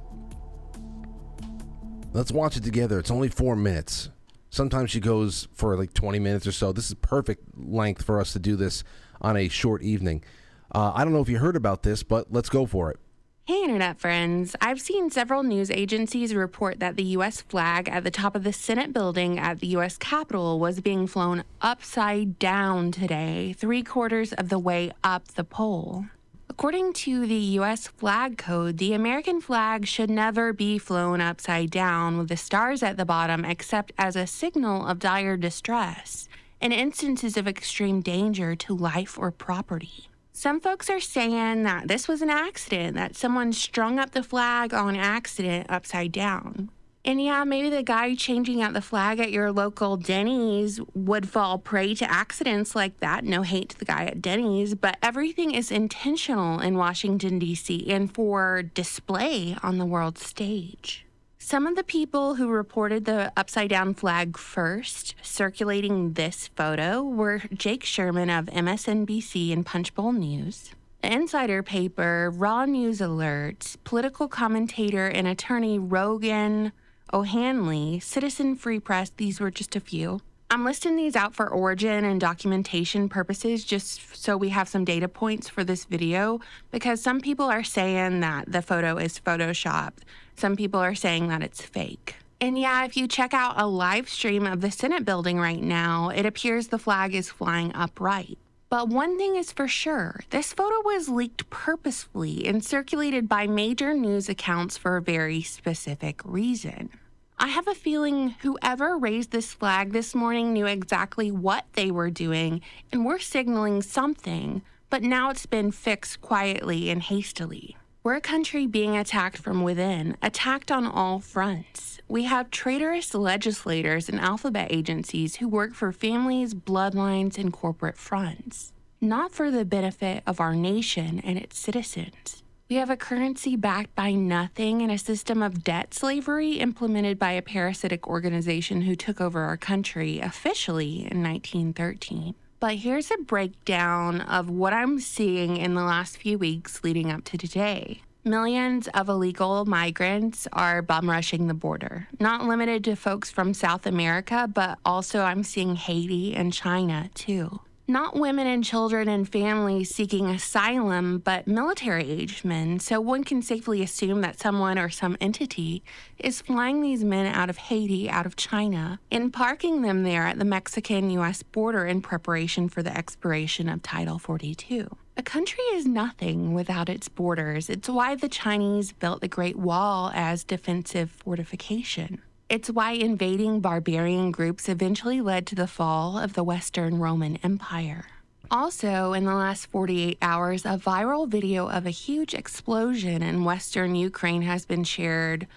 Let's watch it together. It's only four minutes. Sometimes she goes for like 20 minutes or so. This is perfect length for us to do this on a short evening. Uh, I don't know if you heard about this, but let's go for it. Hey, Internet friends. I've seen several news agencies report that the U.S. flag at the top of the Senate building at the U.S. Capitol was being flown upside down today, three quarters of the way up the pole. According to the U.S. flag code, the American flag should never be flown upside down with the stars at the bottom except as a signal of dire distress in instances of extreme danger to life or property. Some folks are saying that this was an accident, that someone strung up the flag on accident upside down. And yeah, maybe the guy changing out the flag at your local Denny's would fall prey to accidents like that. No hate to the guy at Denny's, but everything is intentional in Washington, D.C., and for display on the world stage. Some of the people who reported the upside down flag first, circulating this photo, were Jake Sherman of MSNBC and Punchbowl News, the Insider Paper, Raw News Alert, political commentator and attorney Rogan O'Handley, Citizen Free Press, these were just a few. I'm listing these out for origin and documentation purposes just so we have some data points for this video because some people are saying that the photo is photoshopped. Some people are saying that it's fake. And yeah, if you check out a live stream of the Senate building right now, it appears the flag is flying upright. But one thing is for sure this photo was leaked purposefully and circulated by major news accounts for a very specific reason. I have a feeling whoever raised this flag this morning knew exactly what they were doing and were signaling something, but now it's been fixed quietly and hastily. We're a country being attacked from within, attacked on all fronts. We have traitorous legislators and alphabet agencies who work for families, bloodlines, and corporate fronts, not for the benefit of our nation and its citizens. We have a currency backed by nothing and a system of debt slavery implemented by a parasitic organization who took over our country officially in 1913. But here's a breakdown of what I'm seeing in the last few weeks leading up to today. Millions of illegal migrants are bum rushing the border, not limited to folks from South America, but also I'm seeing Haiti and China too not women and children and families seeking asylum, but military aged men. So one can safely assume that someone or some entity is flying these men out of Haiti, out of China, and parking them there at the Mexican US border in preparation for the expiration of Title 42. A country is nothing without its borders. It's why the Chinese built the Great Wall as defensive fortification. It's why invading barbarian groups eventually led to the fall of the Western Roman Empire. Also, in the last 48 hours, a viral video of a huge explosion in Western Ukraine has been shared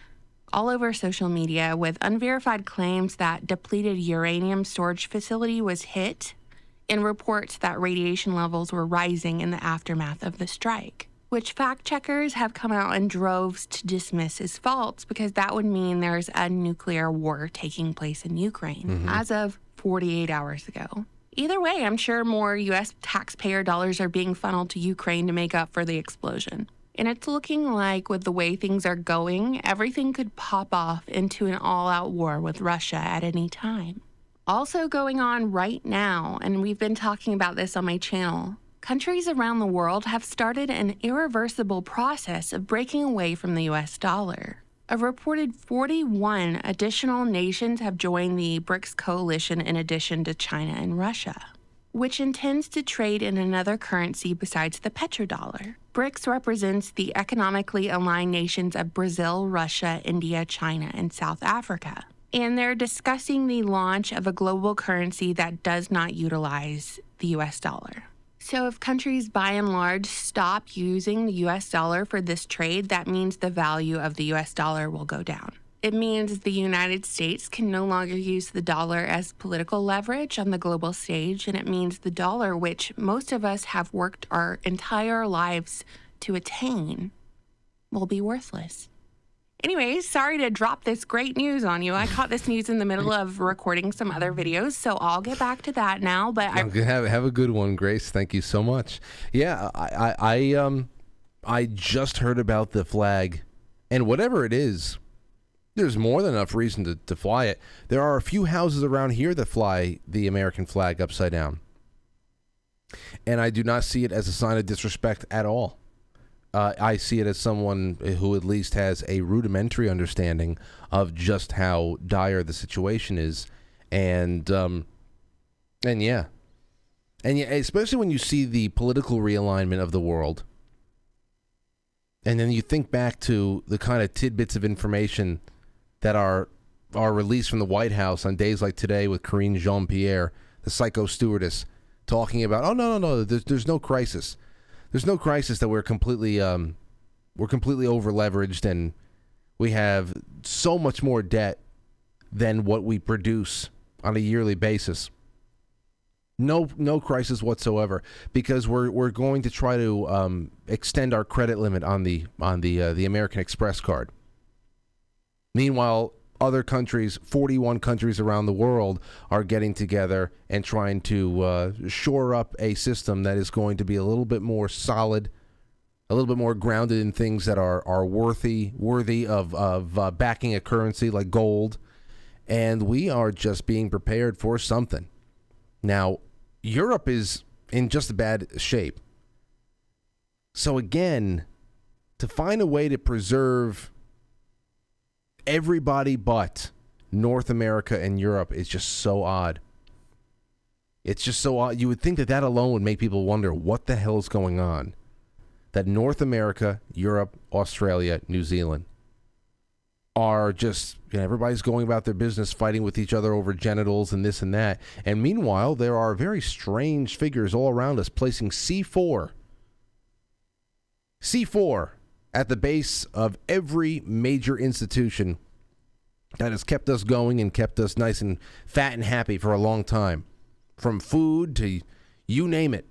all over social media with unverified claims that depleted uranium storage facility was hit and reports that radiation levels were rising in the aftermath of the strike which fact checkers have come out in droves to dismiss as false because that would mean there's a nuclear war taking place in Ukraine Mm-hmm. as of 48 hours ago. Either way, I'm sure more US taxpayer dollars are being funneled to Ukraine to make up for the explosion. And it's looking like, with the way things are going, everything could pop off into an all out war with Russia at any time. Also, going on right now, and we've been talking about this on my channel, countries around the world have started an irreversible process of breaking away from the US dollar. A reported 41 additional nations have joined the BRICS coalition in addition to China and Russia, which intends to trade in another currency besides the petrodollar. BRICS represents the economically aligned nations of Brazil, Russia, India, China, and South Africa. And they're discussing the launch of a global currency that does not utilize the US dollar. So, if countries by and large stop using the US dollar for this trade, that means the value of the US dollar will go down. It means the United States can no longer use the dollar as political leverage on the global stage, and it means the dollar, which most of us have worked our entire lives to attain, will be worthless. Anyways, sorry to drop this great news on you. I caught this news in the middle of recording some other videos, so I'll get back to that now. But I have have a good one, Grace. Thank you so much. Yeah, I, I, I um, I just heard about the flag, and whatever it is, there's more than enough reason to, to fly it. There are a few houses around here that fly the American flag upside down, and I do not see it as a sign of disrespect at all. Uh, I see it as someone who at least has a rudimentary understanding of just how dire the situation is, and um, and yeah, and yeah, especially when you see the political realignment of the world, and then you think back to the kind of tidbits of information that are are released from the White House on days like today with Karine Jean Pierre, the psycho stewardess, talking about, oh no no no, there's, there's no crisis, there's no crisis that we're completely um, we're completely over leveraged and we have so much more debt than what we produce on a yearly basis. No, no crisis whatsoever because we're we're going to try to um, extend our credit limit on the on the uh, the American Express card. Meanwhile, other countries, 41 countries around the world, are getting together and trying to uh, shore up a system that is going to be a little bit more solid, a little bit more grounded in things that are, are worthy worthy of, of uh, backing a currency like gold. And we are just being prepared for something. Now, Europe is in just a bad shape. So, again, to find a way to preserve everybody but North America and Europe is just so odd. It's just so odd. You would think that that alone would make people wonder what the hell is going on. That North America, Europe, Australia, New Zealand are just, you know, everybody's going about their business fighting with each other over genitals and this and that. And meanwhile, there are very strange figures all around us placing C4. C4 at the base of every major institution that has kept us going and kept us nice and fat and happy for a long time. From food to you name it.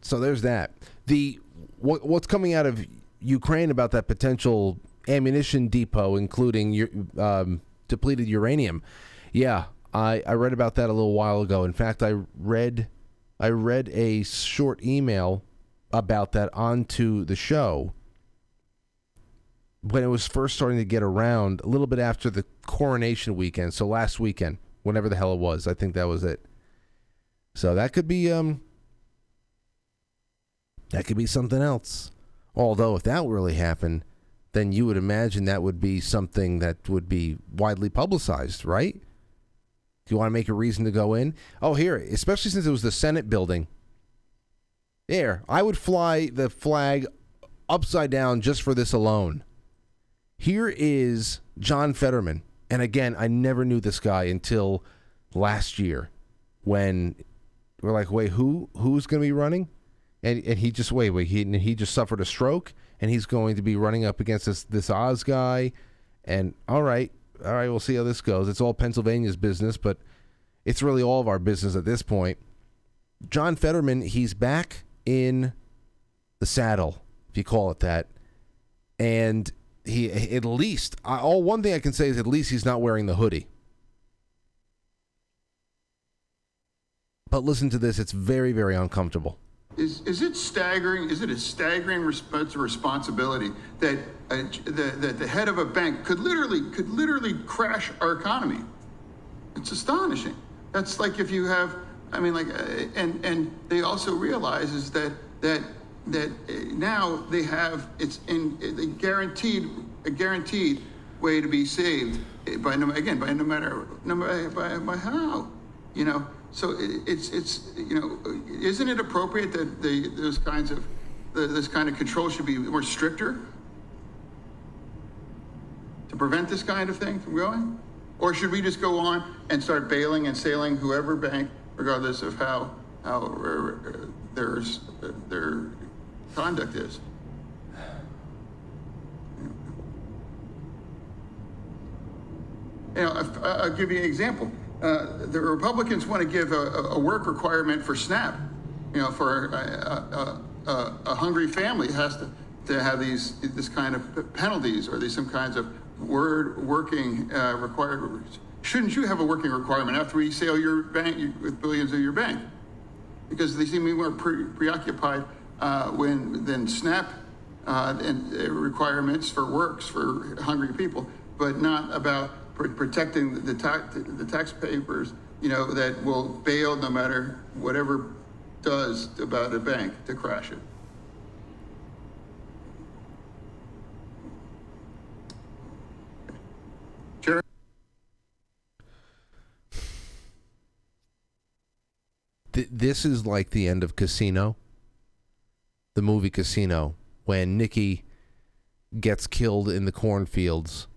So there's that. The what, what's coming out of Ukraine about that potential ammunition depot, including um, depleted uranium. Yeah, I, I read about that a little while ago. In fact, I read I read a short email about that onto the show when it was first starting to get around a little bit after the coronation weekend. So last weekend whenever the hell it was i think that was it. So that could be um that could be something else. Although if that really happened then you would imagine that would be something that would be widely publicized right? Do you want to make a reason to go in? Oh here especially since it was the senate building there, I would fly the flag upside down just for this alone. Here is John Fetterman. And again, I never knew this guy until last year when we're like, wait, who who's going to be running? And, and he just wait, wait, he he just suffered a stroke and he's going to be running up against this this Oz guy. And all right, all right, we'll see how this goes. It's all Pennsylvania's business, but it's really all of our business at this point. John Fetterman, he's back in the saddle, if you call it that. And he, at least, all one thing I can say is at least he's not wearing the hoodie. But listen to this; it's very, very uncomfortable. Is, is it staggering? Is it a staggering resp- responsibility that uh, the, that the head of a bank could literally could literally crash our economy? It's astonishing. That's like if you have I mean, like, uh, and and they also realize is that that that uh, now they have it's in the guaranteed a guaranteed way to be saved by no again by no matter no matter by, by how you know? So it's it's you know isn't it appropriate that the those kinds of the, this kind of control should be more stricter? To prevent this kind of thing from going? Or should we just go on and start bailing and sailing whoever bank regardless of how how uh, their uh, their conduct is. You know, I'll give you an example. Uh, the Republicans want to give a, a, work requirement for SNAP. You know, for a, a, a, hungry family has to, to have these this kind of penalties or these some kinds of word working uh, required Shouldn't you have a working requirement after we sell your bank with billions of your bank? Because they seem more pre- preoccupied uh, when than SNAP uh, and uh, requirements for works for hungry people, but not about pr- protecting the, ta- the taxpayers, you know, that will bail no matter whatever does about a bank to crash it. This is like the end of Casino, the movie Casino, when Nicky gets killed in the cornfields,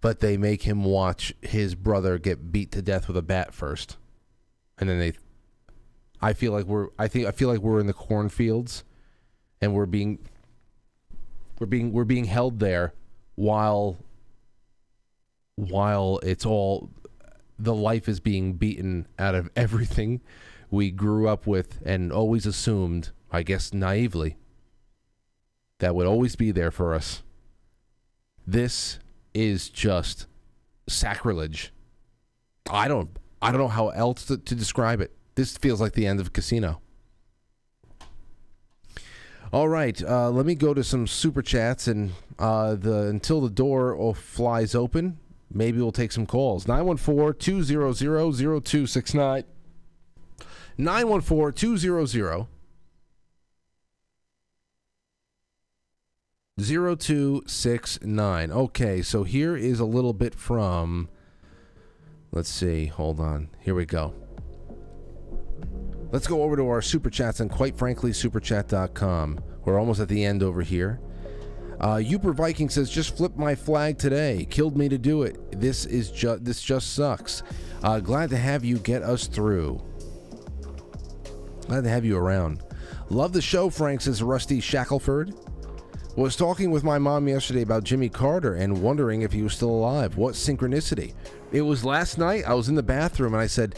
but they make him watch his brother get beat to death with a bat first, and then they. I feel like we're. I think I feel like we're in the cornfields, and we're being. We're being we're being held there, while. While it's all, the life is being beaten out of everything we grew up with and always assumed, I guess naively, that would always be there for us. This is just sacrilege. I don't I don't know how else to, to describe it. This feels like the end of Casino. All right, uh, let me go to some super chats and uh, the until the door flies open. Maybe we'll take some calls. 914-200-0269. 914-200 0269. Okay, so here is a little bit from Let's see. Hold on. Here we go. Let's go over to our super chats and quite frankly superchat.com. We're almost at the end over here. Uh, Uper Viking says, "Just flip my flag today. Killed me to do it. This is just this just sucks. Uh, glad to have you get us through. Glad to have you around. Love the show." Frank says, "Rusty Shackelford was talking with my mom yesterday about Jimmy Carter and wondering if he was still alive. What synchronicity? It was last night. I was in the bathroom and I said,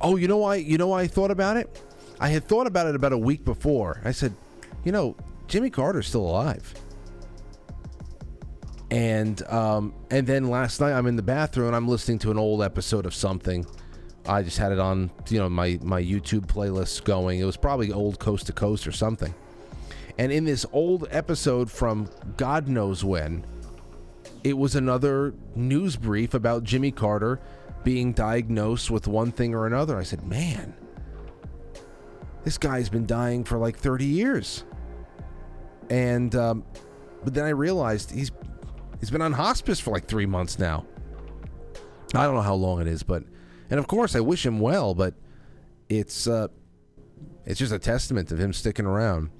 "Oh, you know why? You know why I thought about it? I had thought about it about a week before. I said, you know, Jimmy Carter's still alive." And um, and then last night I'm in the bathroom and I'm listening to an old episode of something. I just had it on, you know, my my YouTube playlist going. It was probably old Coast to Coast or something. And in this old episode from God knows when, it was another news brief about Jimmy Carter being diagnosed with one thing or another. I said, man, this guy's been dying for like 30 years. And, um, but then I realized he's he's been on hospice for like three months now. I don't know how long it is, but, and of course I wish him well, but it's, uh, it's just a testament of him sticking around.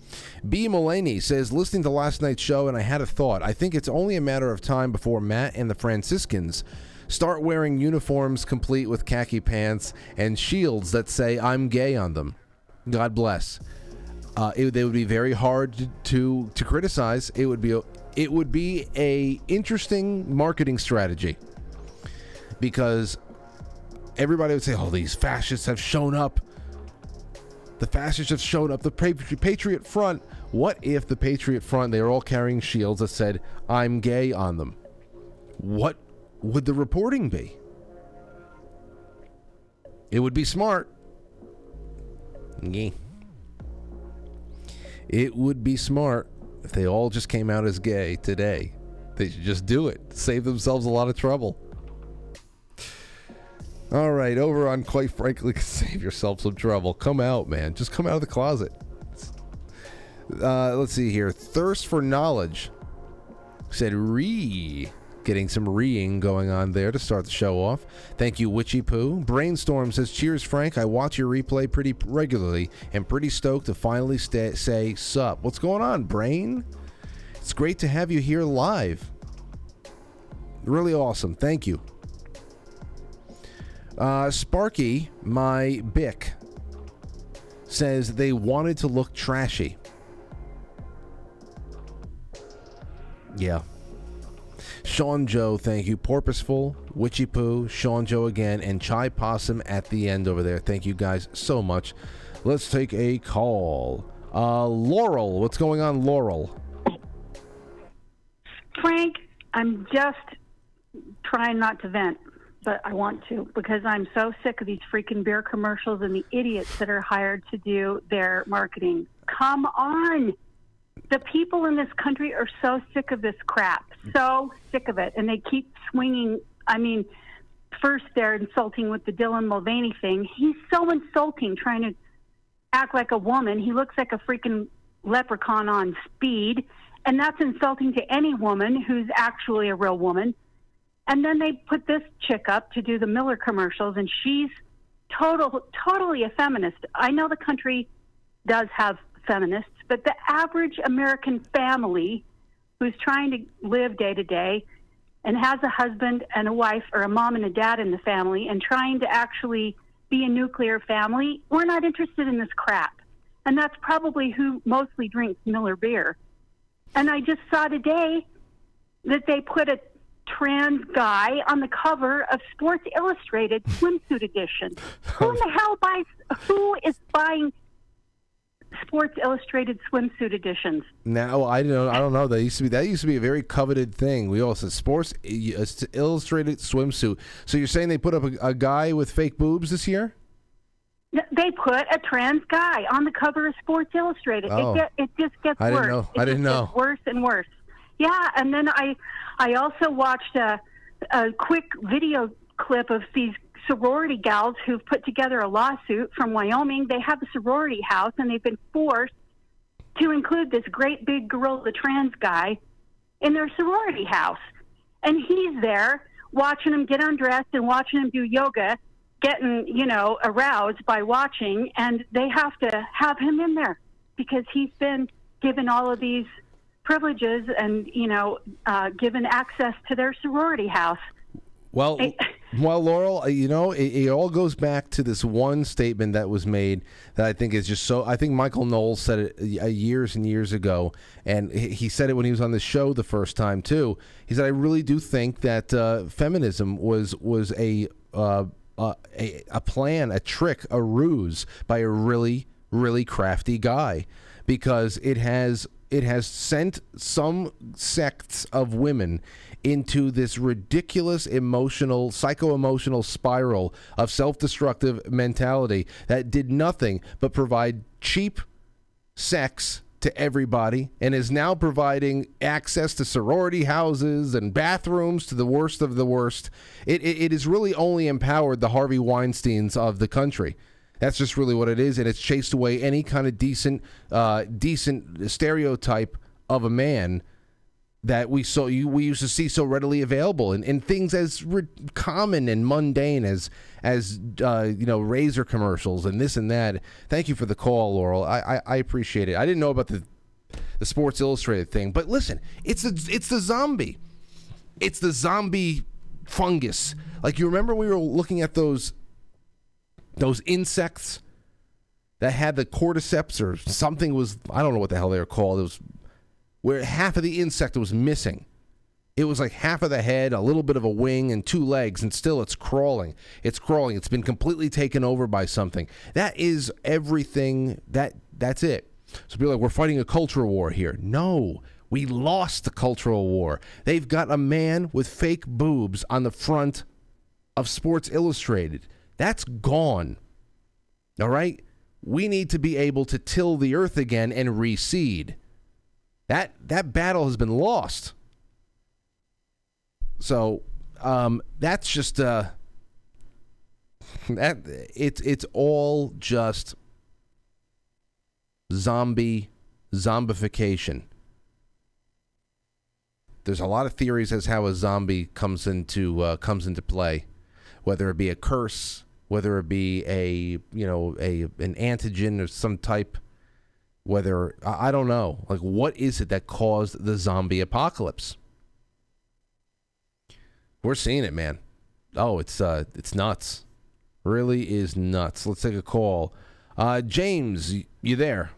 B. Mullaney says, listening to last night's show, and I had a thought. I think it's only a matter of time before Matt and the Franciscans start wearing uniforms complete with khaki pants and shields that say "I'm gay" on them. God bless. Uh, it, they would be very hard to, to criticize. It would be a, it would be a interesting marketing strategy because everybody would say, "Oh, these fascists have shown up." The fascists have shown up. The Patriot Front. What if the Patriot Front, they are all carrying shields that said, I'm gay on them? What would the reporting be? It would be smart. Yeah. It would be smart if they all just came out as gay today. They should just do it. Save themselves a lot of trouble. All right, over on quite frankly, save yourself some trouble. Come out, man. Just come out of the closet. Uh, let's see here. Thirst for knowledge said re. Getting some reing going on there to start the show off. Thank you, Witchy Poo. Brainstorm says, Cheers, Frank. I watch your replay pretty regularly and pretty stoked to finally say sup. What's going on, Brain? It's great to have you here live. Really awesome. Thank you. Uh, Sparky, my Bic, says they wanted to look trashy. Yeah. Sean Joe, thank you. Porpoiseful, Witchy Poo, Sean Joe again, and Chai Possum at the end over there. Thank you guys so much. Let's take a call. Uh, Laurel, what's going on, Laurel? Frank, I'm just trying not to vent, but I want to because I'm so sick of these freaking beer commercials and the idiots that are hired to do their marketing. Come on. The people in this country are so sick of this crap. So sick of it. And they keep swinging. I mean, first they're insulting with the Dylan Mulvaney thing. He's so insulting trying to act like a woman. He looks like a freaking leprechaun on speed. And that's insulting to any woman who's actually a real woman. And then they put this chick up to do the Miller commercials, and she's total, totally a feminist. I know the country does have feminists, but the average American family who's trying to live day to day and has a husband and a wife or a mom and a dad in the family and trying to actually be a nuclear family, we're not interested in this crap. And that's probably who mostly drinks Miller beer. And I just saw today that they put a trans guy on the cover of Sports Illustrated swimsuit edition. who in the hell buys? Who is buying Sports Illustrated swimsuit editions? Now I don't I don't know. That used to be that used to be a very coveted thing. We all said sports uh, illustrated swimsuit. So you're saying they put up a, a guy with fake boobs this year? They put a trans guy on the cover of Sports Illustrated. Oh. It, get, it just gets I worse. didn't know. It I didn't know. gets worse and worse. Yeah, and then I, I also watched a, a quick video clip of these sorority gals who've put together a lawsuit from Wyoming. They have a sorority house, and they've been forced to include this great big gorilla trans guy in their sorority house, and he's there watching them get undressed and watching them do yoga getting, you know, aroused by watching, and they have to have him in there because he's been given all of these privileges and, you know, uh, given access to their sorority house. Well, well, Laurel, uh, you know, it, it all goes back to this one statement that was made that I think is just so. I think Michael Knowles said it uh, years and years ago, and he said it when he was on the show the first time too. He said, "I really do think that uh, feminism was was a, uh, uh, a a plan, a trick, a ruse by a really really crafty guy, because it has." It has sent some sects of women into this ridiculous emotional, psycho emotional spiral of self destructive mentality that did nothing but provide cheap sex to everybody and is now providing access to sorority houses and bathrooms to the worst of the worst. It, it, it has really only empowered the Harvey Weinsteins of the country. That's just really what it is, and it's chased away any kind of decent, uh, decent stereotype of a man that we saw you we used to see so readily available and, and things as re- common and mundane as as uh, you know razor commercials and this and that. Thank you for the call laurel. I, I i appreciate it. I didn't know about the the sports illustrated thing but listen it's the it's the zombie. It's the zombie fungus. Like you remember we were looking at those those insects that had the cordyceps or something was I don't know what the hell they were called. It was where half of the insect was missing. It was like half of the head, a little bit of a wing, and two legs, and still it's crawling. It's crawling. It's been completely taken over by something. That is everything. That that's it. So are like, we're fighting a cultural war here. No, we lost the cultural war. They've got a man with fake boobs on the front of Sports Illustrated. That's gone. All right? We need to be able to till the earth again and reseed. That that battle has been lost. So um, that's just uh, that it's it's all just zombie zombification. There's a lot of theories as how a zombie comes into uh, comes into play, whether it be a curse, whether it be a you know a an antigen of some type, whether I don't know, like what is it that caused the zombie apocalypse? We're seeing it, man. Oh, it's uh, it's nuts. Really is nuts. Let's take a call. Uh, James, you there?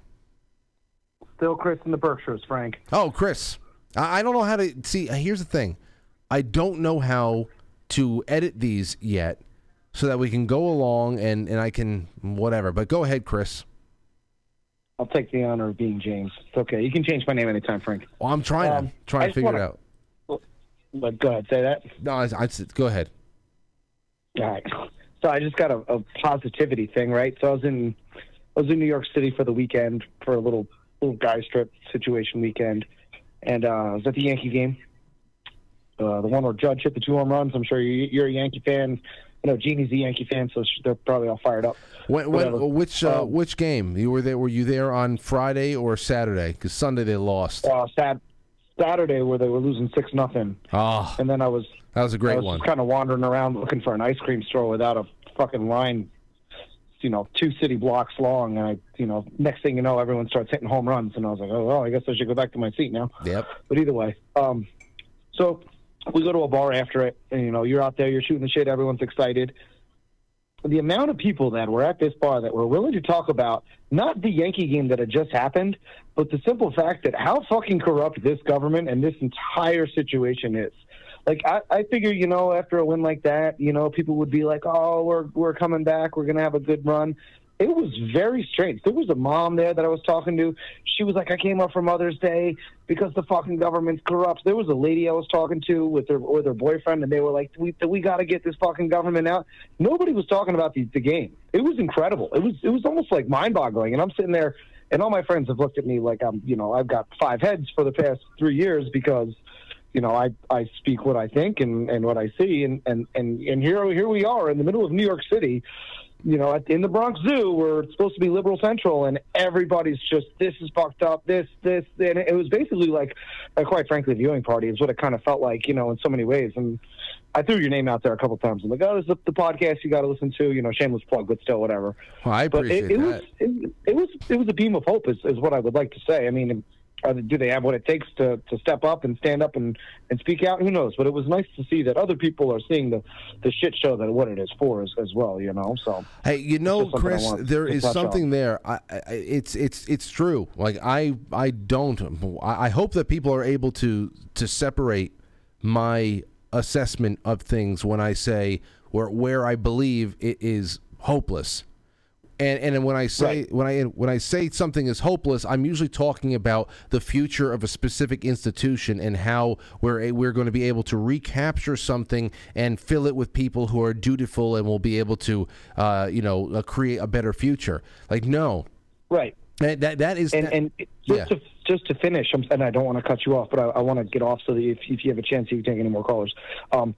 Still Chris in the Berkshires, Frank. Oh, Chris. I, I don't know how to see. Here's the thing. I don't know how to edit these yet, so that we can go along and and I can whatever. But go ahead, Chris. I'll take the honor of being James. It's okay. You can change my name anytime, Frank. Well, I'm trying Um, to I to figure wanna- it out. But go ahead, say that. No, I, I go ahead. All right. So I just got a, a positivity thing, right? So I was in I was in New York City for the weekend for a little little guy strip situation weekend, and uh, I was at the Yankee game, uh, the one where Judge hit the two home runs. I'm sure you, you're a Yankee fan. I know Jeannie's a Yankee fan, so they're probably all fired up. When, when, which uh, Um, which game you were there? Were you there on Friday or Saturday? Because Sunday they lost. uh, Sat- Saturday where they were losing six nothing. Oh, And then I was that was a I great was one. kind of wandering around looking for an ice cream store without a fucking line you know two city blocks long, and I you know next thing you know everyone starts hitting home runs, and I was like, oh, well, I guess I should go back to my seat now. Yep. But either way, um, so we go to a bar after it, and you know you're out there, you're shooting the shit, everyone's excited. The amount of people that were at this bar that were willing to talk about not the Yankee game that had just happened, but the simple fact that how fucking corrupt this government and this entire situation is. Like I, I figure, you know, after a win like that, you know, people would be like, "Oh, we're we're coming back. We're gonna have a good run." It was very strange. There was a mom there that I was talking to. She was like, "I came up for Mother's Day because the fucking government's corrupt." There was a lady I was talking to with her with her boyfriend, and they were like, "We we got to get this fucking government out." Nobody was talking about the the game. It was incredible. It was it was almost like mind boggling. And I'm sitting there, and all my friends have looked at me like I'm, you know, I've got five heads for the past three years because you know, I, I speak what I think and, and what I see, and, and, and, and here here we are in the middle of New York City, you know, at, in the Bronx Zoo, where it's supposed to be liberal central, and everybody's just this is fucked up, this this, and it was basically like, quite frankly, viewing party is what it kind of felt like, you know, in so many ways. And I threw your name out there a couple times. I'm like, oh, this is the, the podcast you got to listen to, you know, shameless plug, but still, whatever. Well, I But appreciate it, it that. was it, it was it was a beam of hope, is, is what I would like to say. I mean, do they have what it takes to, to step up and stand up and, and speak out? Who knows? But it was nice to see that other people are seeing the, the shit show that what it is for as, as well. You know, so Hey, you know, just something I Chris, there is there to on. something there. I, I, it's it's it's true. Like I I don't. I I hope that people are able to to separate my assessment of things when I say where where I believe it is hopeless. And and when I say when I when I say something is hopeless, I'm usually talking about the future of a specific institution and how we're we're going to be able to recapture something and fill it with people who are dutiful and will be able to uh, you know uh, create a better future. Like no, right. That that, that is and, that- and just yeah. to just to finish, I'm, and I don't want to cut you off, but I, I want to get off so that if, if you have a chance, you can take any more callers. Um,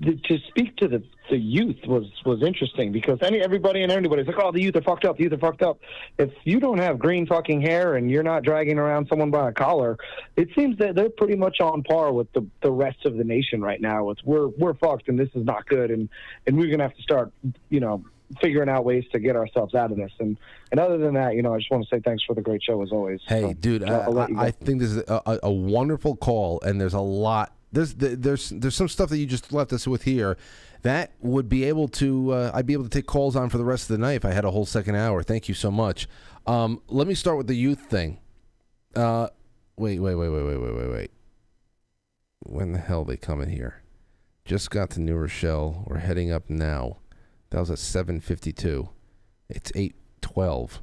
the, to speak to the, the youth was was interesting because any everybody and anybody's like, oh, the youth are fucked up. The youth are fucked up. If you don't have green fucking hair and you're not dragging around someone by a collar, it seems that they're pretty much on par with the, the rest of the nation right now. It's we're we're fucked and this is not good and and we're gonna have to start, you know, figuring out ways to get ourselves out of this. And and other than that, you know, I just want to say thanks for the great show as always. Hey, So, dude, I, I'll let you I, think this is a, a wonderful call, and there's a lot. There's there's there's some stuff that you just left us with here that would be able to uh, I'd be able to take calls on for the rest of the night if I had a whole second hour. Thank you so much. Um, let me start with the youth thing. Uh, wait, wait, wait, wait, wait, wait, wait, wait. When the hell they coming here? Just got to New Rochelle. We're heading up now. That was at seven fifty two. It's eight twelve.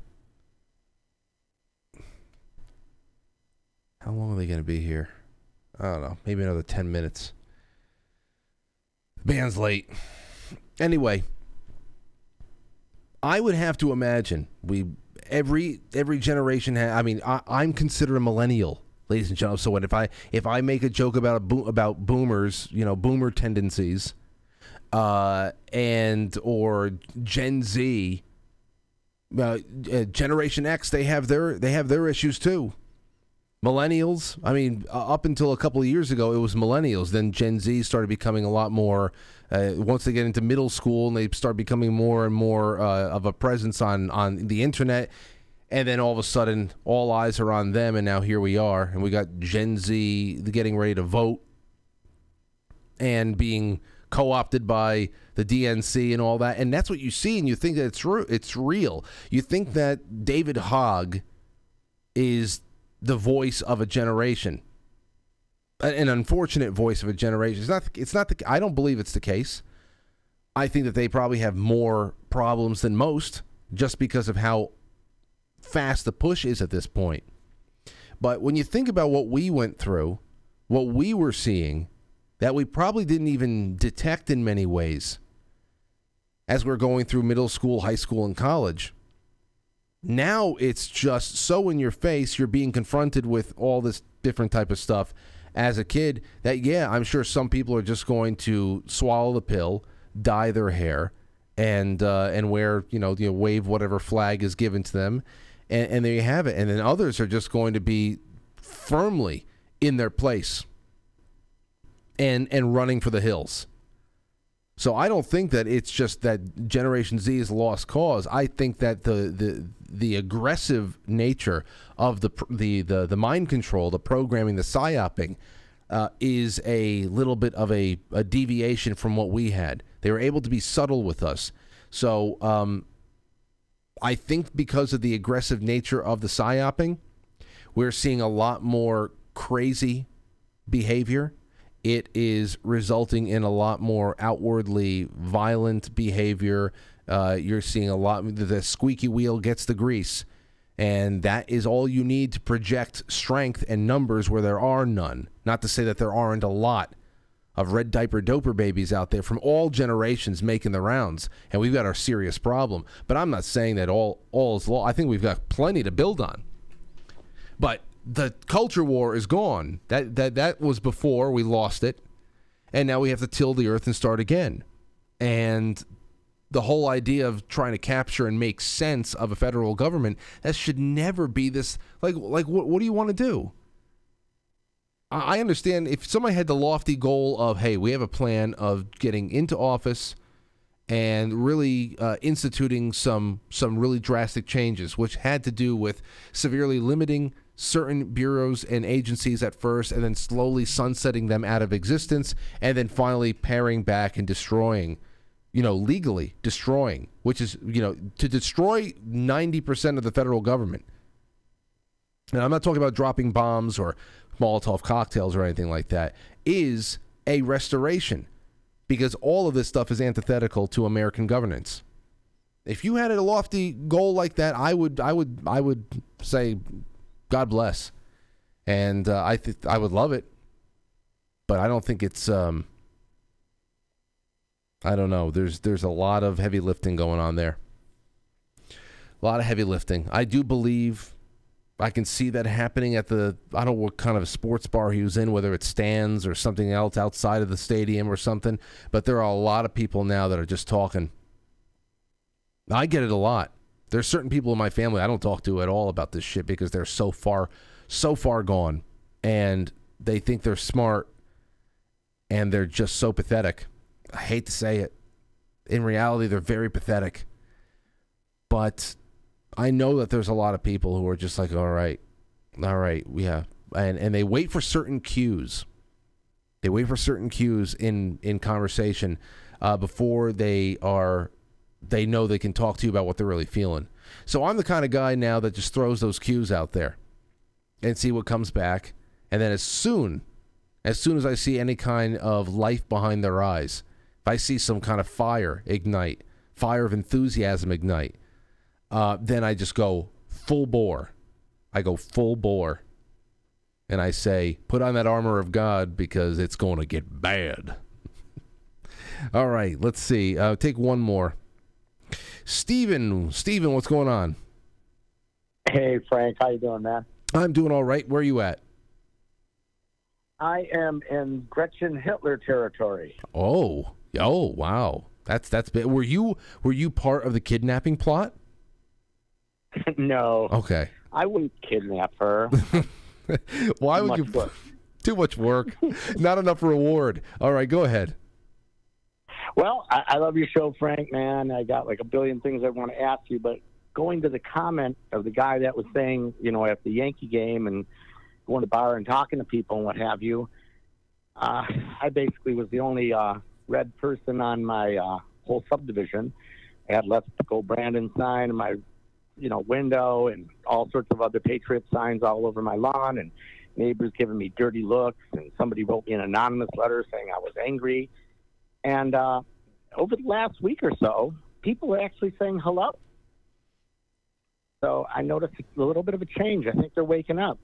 How long are they going to be here? I don't know. Maybe another 10 minutes. The band's late. Anyway, I would have to imagine we every every generation ha- I mean, I, I'm considered a millennial, ladies and gentlemen. So when if I if I make a joke about a bo- about boomers, you know, boomer tendencies, uh, and or Gen Z, uh, uh, Generation X, they have their they have their issues too. Millennials, I mean, uh, up until a couple of years ago, it was millennials. Then Gen Z started becoming a lot more. Uh, once they get into middle school and they start becoming more and more uh, of a presence on on the internet, and then all of a sudden, all eyes are on them, and now here we are, and we got Gen Z getting ready to vote and being co-opted by the DNC and all that. And that's what you see, and you think that it's re- it's real. You think that David Hogg is the voice of a generation, an unfortunate voice of a generation. It's not. It's not the. I don't believe it's the case. I think that they probably have more problems than most, just because of how fast the push is at this point. But when you think about what we went through, what we were seeing, that we probably didn't even detect in many ways as we're going through middle school, high school, and college. Now it's just so in your face, you're being confronted with all this different type of stuff as a kid that, yeah, I'm sure some people are just going to swallow the pill, dye their hair, and uh, and wear, you know, you know, wave whatever flag is given to them, and, and there you have it. And then others are just going to be firmly in their place and and running for the hills. So I don't think that it's just that Generation Z is lost cause. I think that the the the aggressive nature of the the the, the mind control, the programming, the psyoping, uh, is a little bit of a, a deviation from what we had. They were able to be subtle with us. So um, I think because of the aggressive nature of the psyoping, we're seeing a lot more crazy behavior. It is resulting in a lot more outwardly violent behavior. Uh, you're seeing a lot. The squeaky wheel gets the grease, and that is all you need to project strength and numbers where there are none. Not to say that there aren't a lot of red diaper doper babies out there from all generations making the rounds, and we've got our serious problem. But I'm not saying that all all is law. I think we've got plenty to build on. But the culture war is gone. That that that was before we lost it, and now we have to till the earth and start again. And the whole idea of trying to capture and make sense of a federal government that should never be this like like what what do you want to do? I I understand if somebody had the lofty goal of hey we have a plan of getting into office and really uh, instituting some some really drastic changes, which had to do with severely limiting certain bureaus and agencies at first, and then slowly sunsetting them out of existence, and then finally paring back and destroying, you know, legally destroying, which is you know to destroy ninety percent of the federal government. And I'm not talking about dropping bombs or Molotov cocktails or anything like that. Is a restoration because all of this stuff is antithetical to American governance. If you had a lofty goal like that, I would, I would, I would say, God bless, and uh, I th- I would love it, but I don't think it's. Um, I don't know. There's there's a lot of heavy lifting going on there. A lot of heavy lifting. I do believe I can see that happening at the I don't know what kind of sports bar he was in, whether it stands or something else outside of the stadium or something. But there are a lot of people now that are just talking. I get it a lot. There's certain people in my family I don't talk to at all about this shit because they're so far, so far gone, and they think they're smart, and they're just so pathetic. I hate to say it. In reality, they're very pathetic. But I know that there's a lot of people who are just like, all right, all right, yeah, and and they wait for certain cues. They wait for certain cues in in conversation uh, before they are they know they can talk to you about what they're really feeling. So I'm the kind of guy now that just throws those cues out there and see what comes back, and then as soon as soon as I see any kind of life behind their eyes, if I see some kind of fire ignite, fire of enthusiasm ignite, uh, then I just go full bore. I go full bore. And I say, put on that armor of God because it's going to get bad. All right, let's see. Uh, take one more. Steven, Steven, what's going on? Hey Frank, how you doing, man? I'm doing all right. Where are you at? I am in Gretchen Hitler territory. Oh, oh, wow. That's that's big. Were you were you part of the kidnapping plot? no. Okay. I wouldn't kidnap her. Why Too would you? work. Too much work. Not enough reward. All right, go ahead. Well, I, I love your show, Frank, man. I got like a billion things I want to ask you, but going to the comment of the guy that was saying, you know, at the Yankee game and going to bar and talking to people and what have you, uh, I basically was the only uh, red person on my uh, whole subdivision. I had Let's Go Brandon sign in my, you know, window and all sorts of other Patriot signs all over my lawn and neighbors giving me dirty looks and somebody wrote me an anonymous letter saying I was angry. And uh, over the last week or so, people are actually saying hello. So I noticed a little bit of a change. I think they're waking up.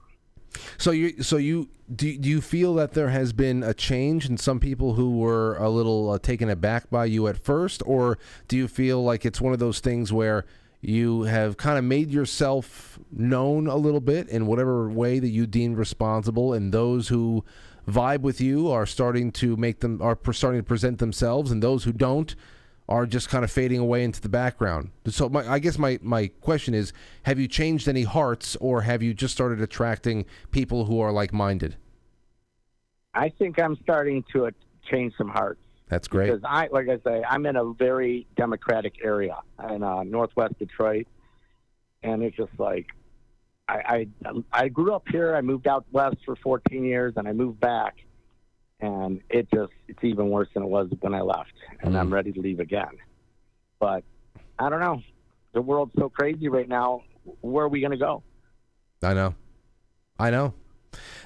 So you, so you, do, do you feel that there has been a change in some people who were a little uh, taken aback by you at first, or do you feel like it's one of those things where you have kind of made yourself known a little bit in whatever way that you deem responsible, and those who vibe with you are starting to make them are starting to present themselves, and those who don't are just kind of fading away into the background. So my, I guess my, my question is, have you changed any hearts or have you just started attracting people who are like-minded? I think I'm starting to change some hearts. That's great. Because I, like I say, I'm in a very Democratic area in uh, Northwest Detroit, and it's just like I, I I grew up here. I moved out west for 14 years, and I moved back, and it just it's even worse than it was when I left, and I'm ready to leave again. But I don't know. The world's so crazy right now. Where are we going to go? I know. I know.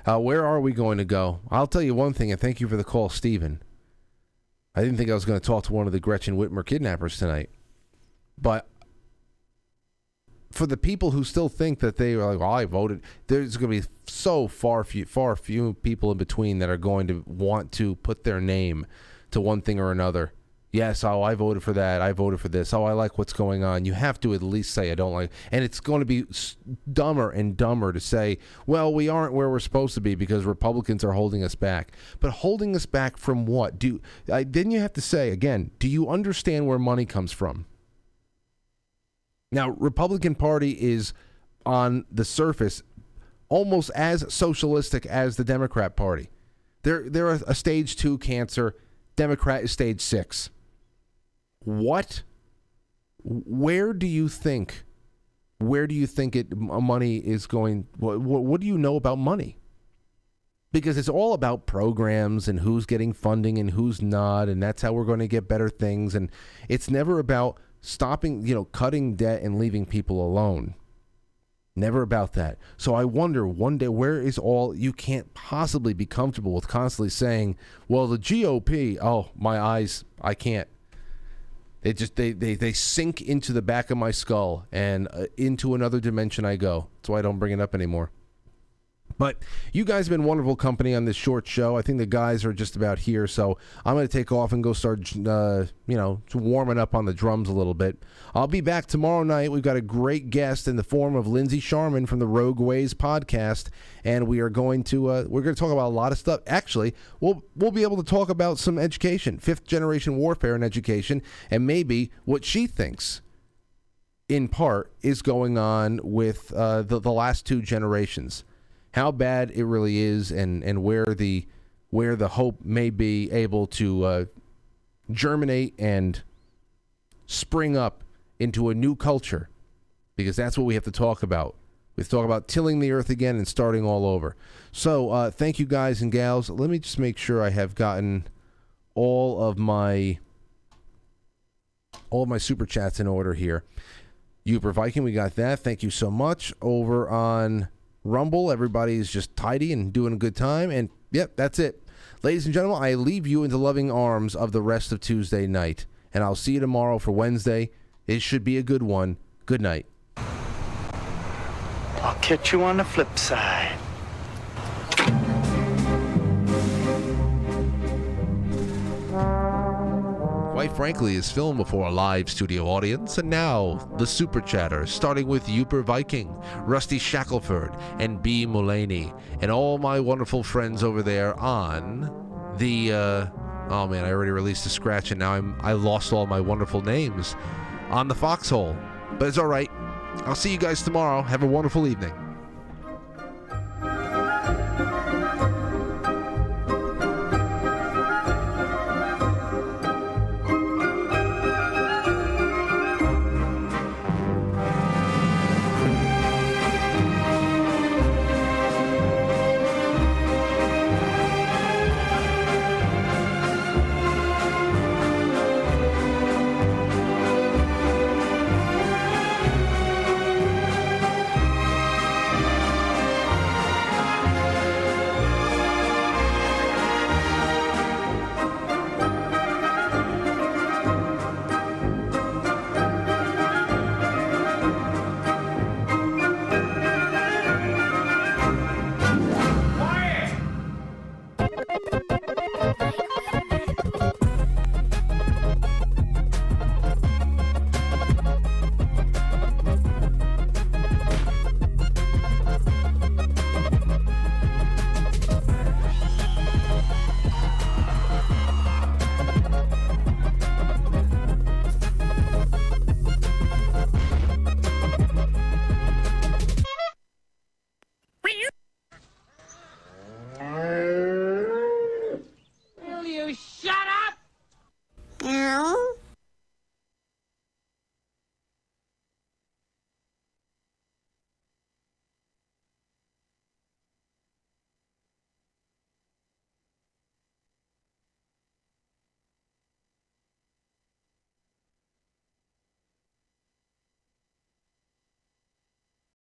Uh, where are we going to go? I'll tell you one thing, and thank you for the call, Stephen. I didn't think I was going to talk to one of the Gretchen Whitmer kidnappers tonight. But for the people who still think that they are like, well, I voted, there's going to be so far few, far few people in between that are going to want to put their name to one thing or another. Yes, oh, I voted for that. I voted for this. Oh, I like what's going on. You have to at least say I don't like. And it's going to be dumber and dumber to say, well, we aren't where we're supposed to be because Republicans are holding us back. But holding us back from what? Do I, then you have to say again? Do you understand where money comes from? Now, Republican Party is on the surface almost as socialistic as the Democrat Party. They're they're a, a stage two cancer. Democrat is stage six. What? Where do you think? Where do you think it money is going? What, what, what do you know about money? Because it's all about programs and who's getting funding and who's not, and that's how we're going to get better things. And it's never about stopping, you know, cutting debt and leaving people alone. Never about that. So I wonder one day where is all you can't possibly be comfortable with constantly saying, well, the GOP, oh, my eyes, I can't. They just they, they, they sink into the back of my skull and uh, into another dimension I go. That's why I don't bring it up anymore. But you guys have been wonderful company on this short show. I think the guys are just about here, so I'm going to take off and go start, uh, you know, warming up on the drums a little bit. I'll be back tomorrow night. We've got a great guest in the form of Lindsay Sharman from the Rogue Ways podcast, and we are going to uh, we're going to talk about a lot of stuff. Actually, we'll we'll be able to talk about some education, fifth generation warfare and education, and maybe what she thinks in part is going on with uh, the the last two generations how bad it really is and and where the where the hope may be able to uh, germinate and spring up into a new culture because that's what we have to talk about we have to talk about tilling the earth again and starting all over so uh, thank you guys and gals let me just make sure i have gotten all of my all of my super chats in order here Uber Viking, we got that. Thank you so much. Over on Rumble. Everybody's just tidy and doing a good time. And yep, that's it. Ladies and gentlemen, I leave you into loving arms of the rest of Tuesday night. And I'll see you tomorrow for Wednesday. It should be a good one. Good night. I'll catch you on the flip side. Quite frankly, is filmed before a live studio audience, and now the super Chatter, starting with Uper Viking, Rusty Shackelford, and B. Mulaney, and all my wonderful friends over there on the. Uh, oh man, I already released a scratch, and now I'm I lost all my wonderful names on the Foxhole, but it's all right. I'll see you guys tomorrow. Have a wonderful evening.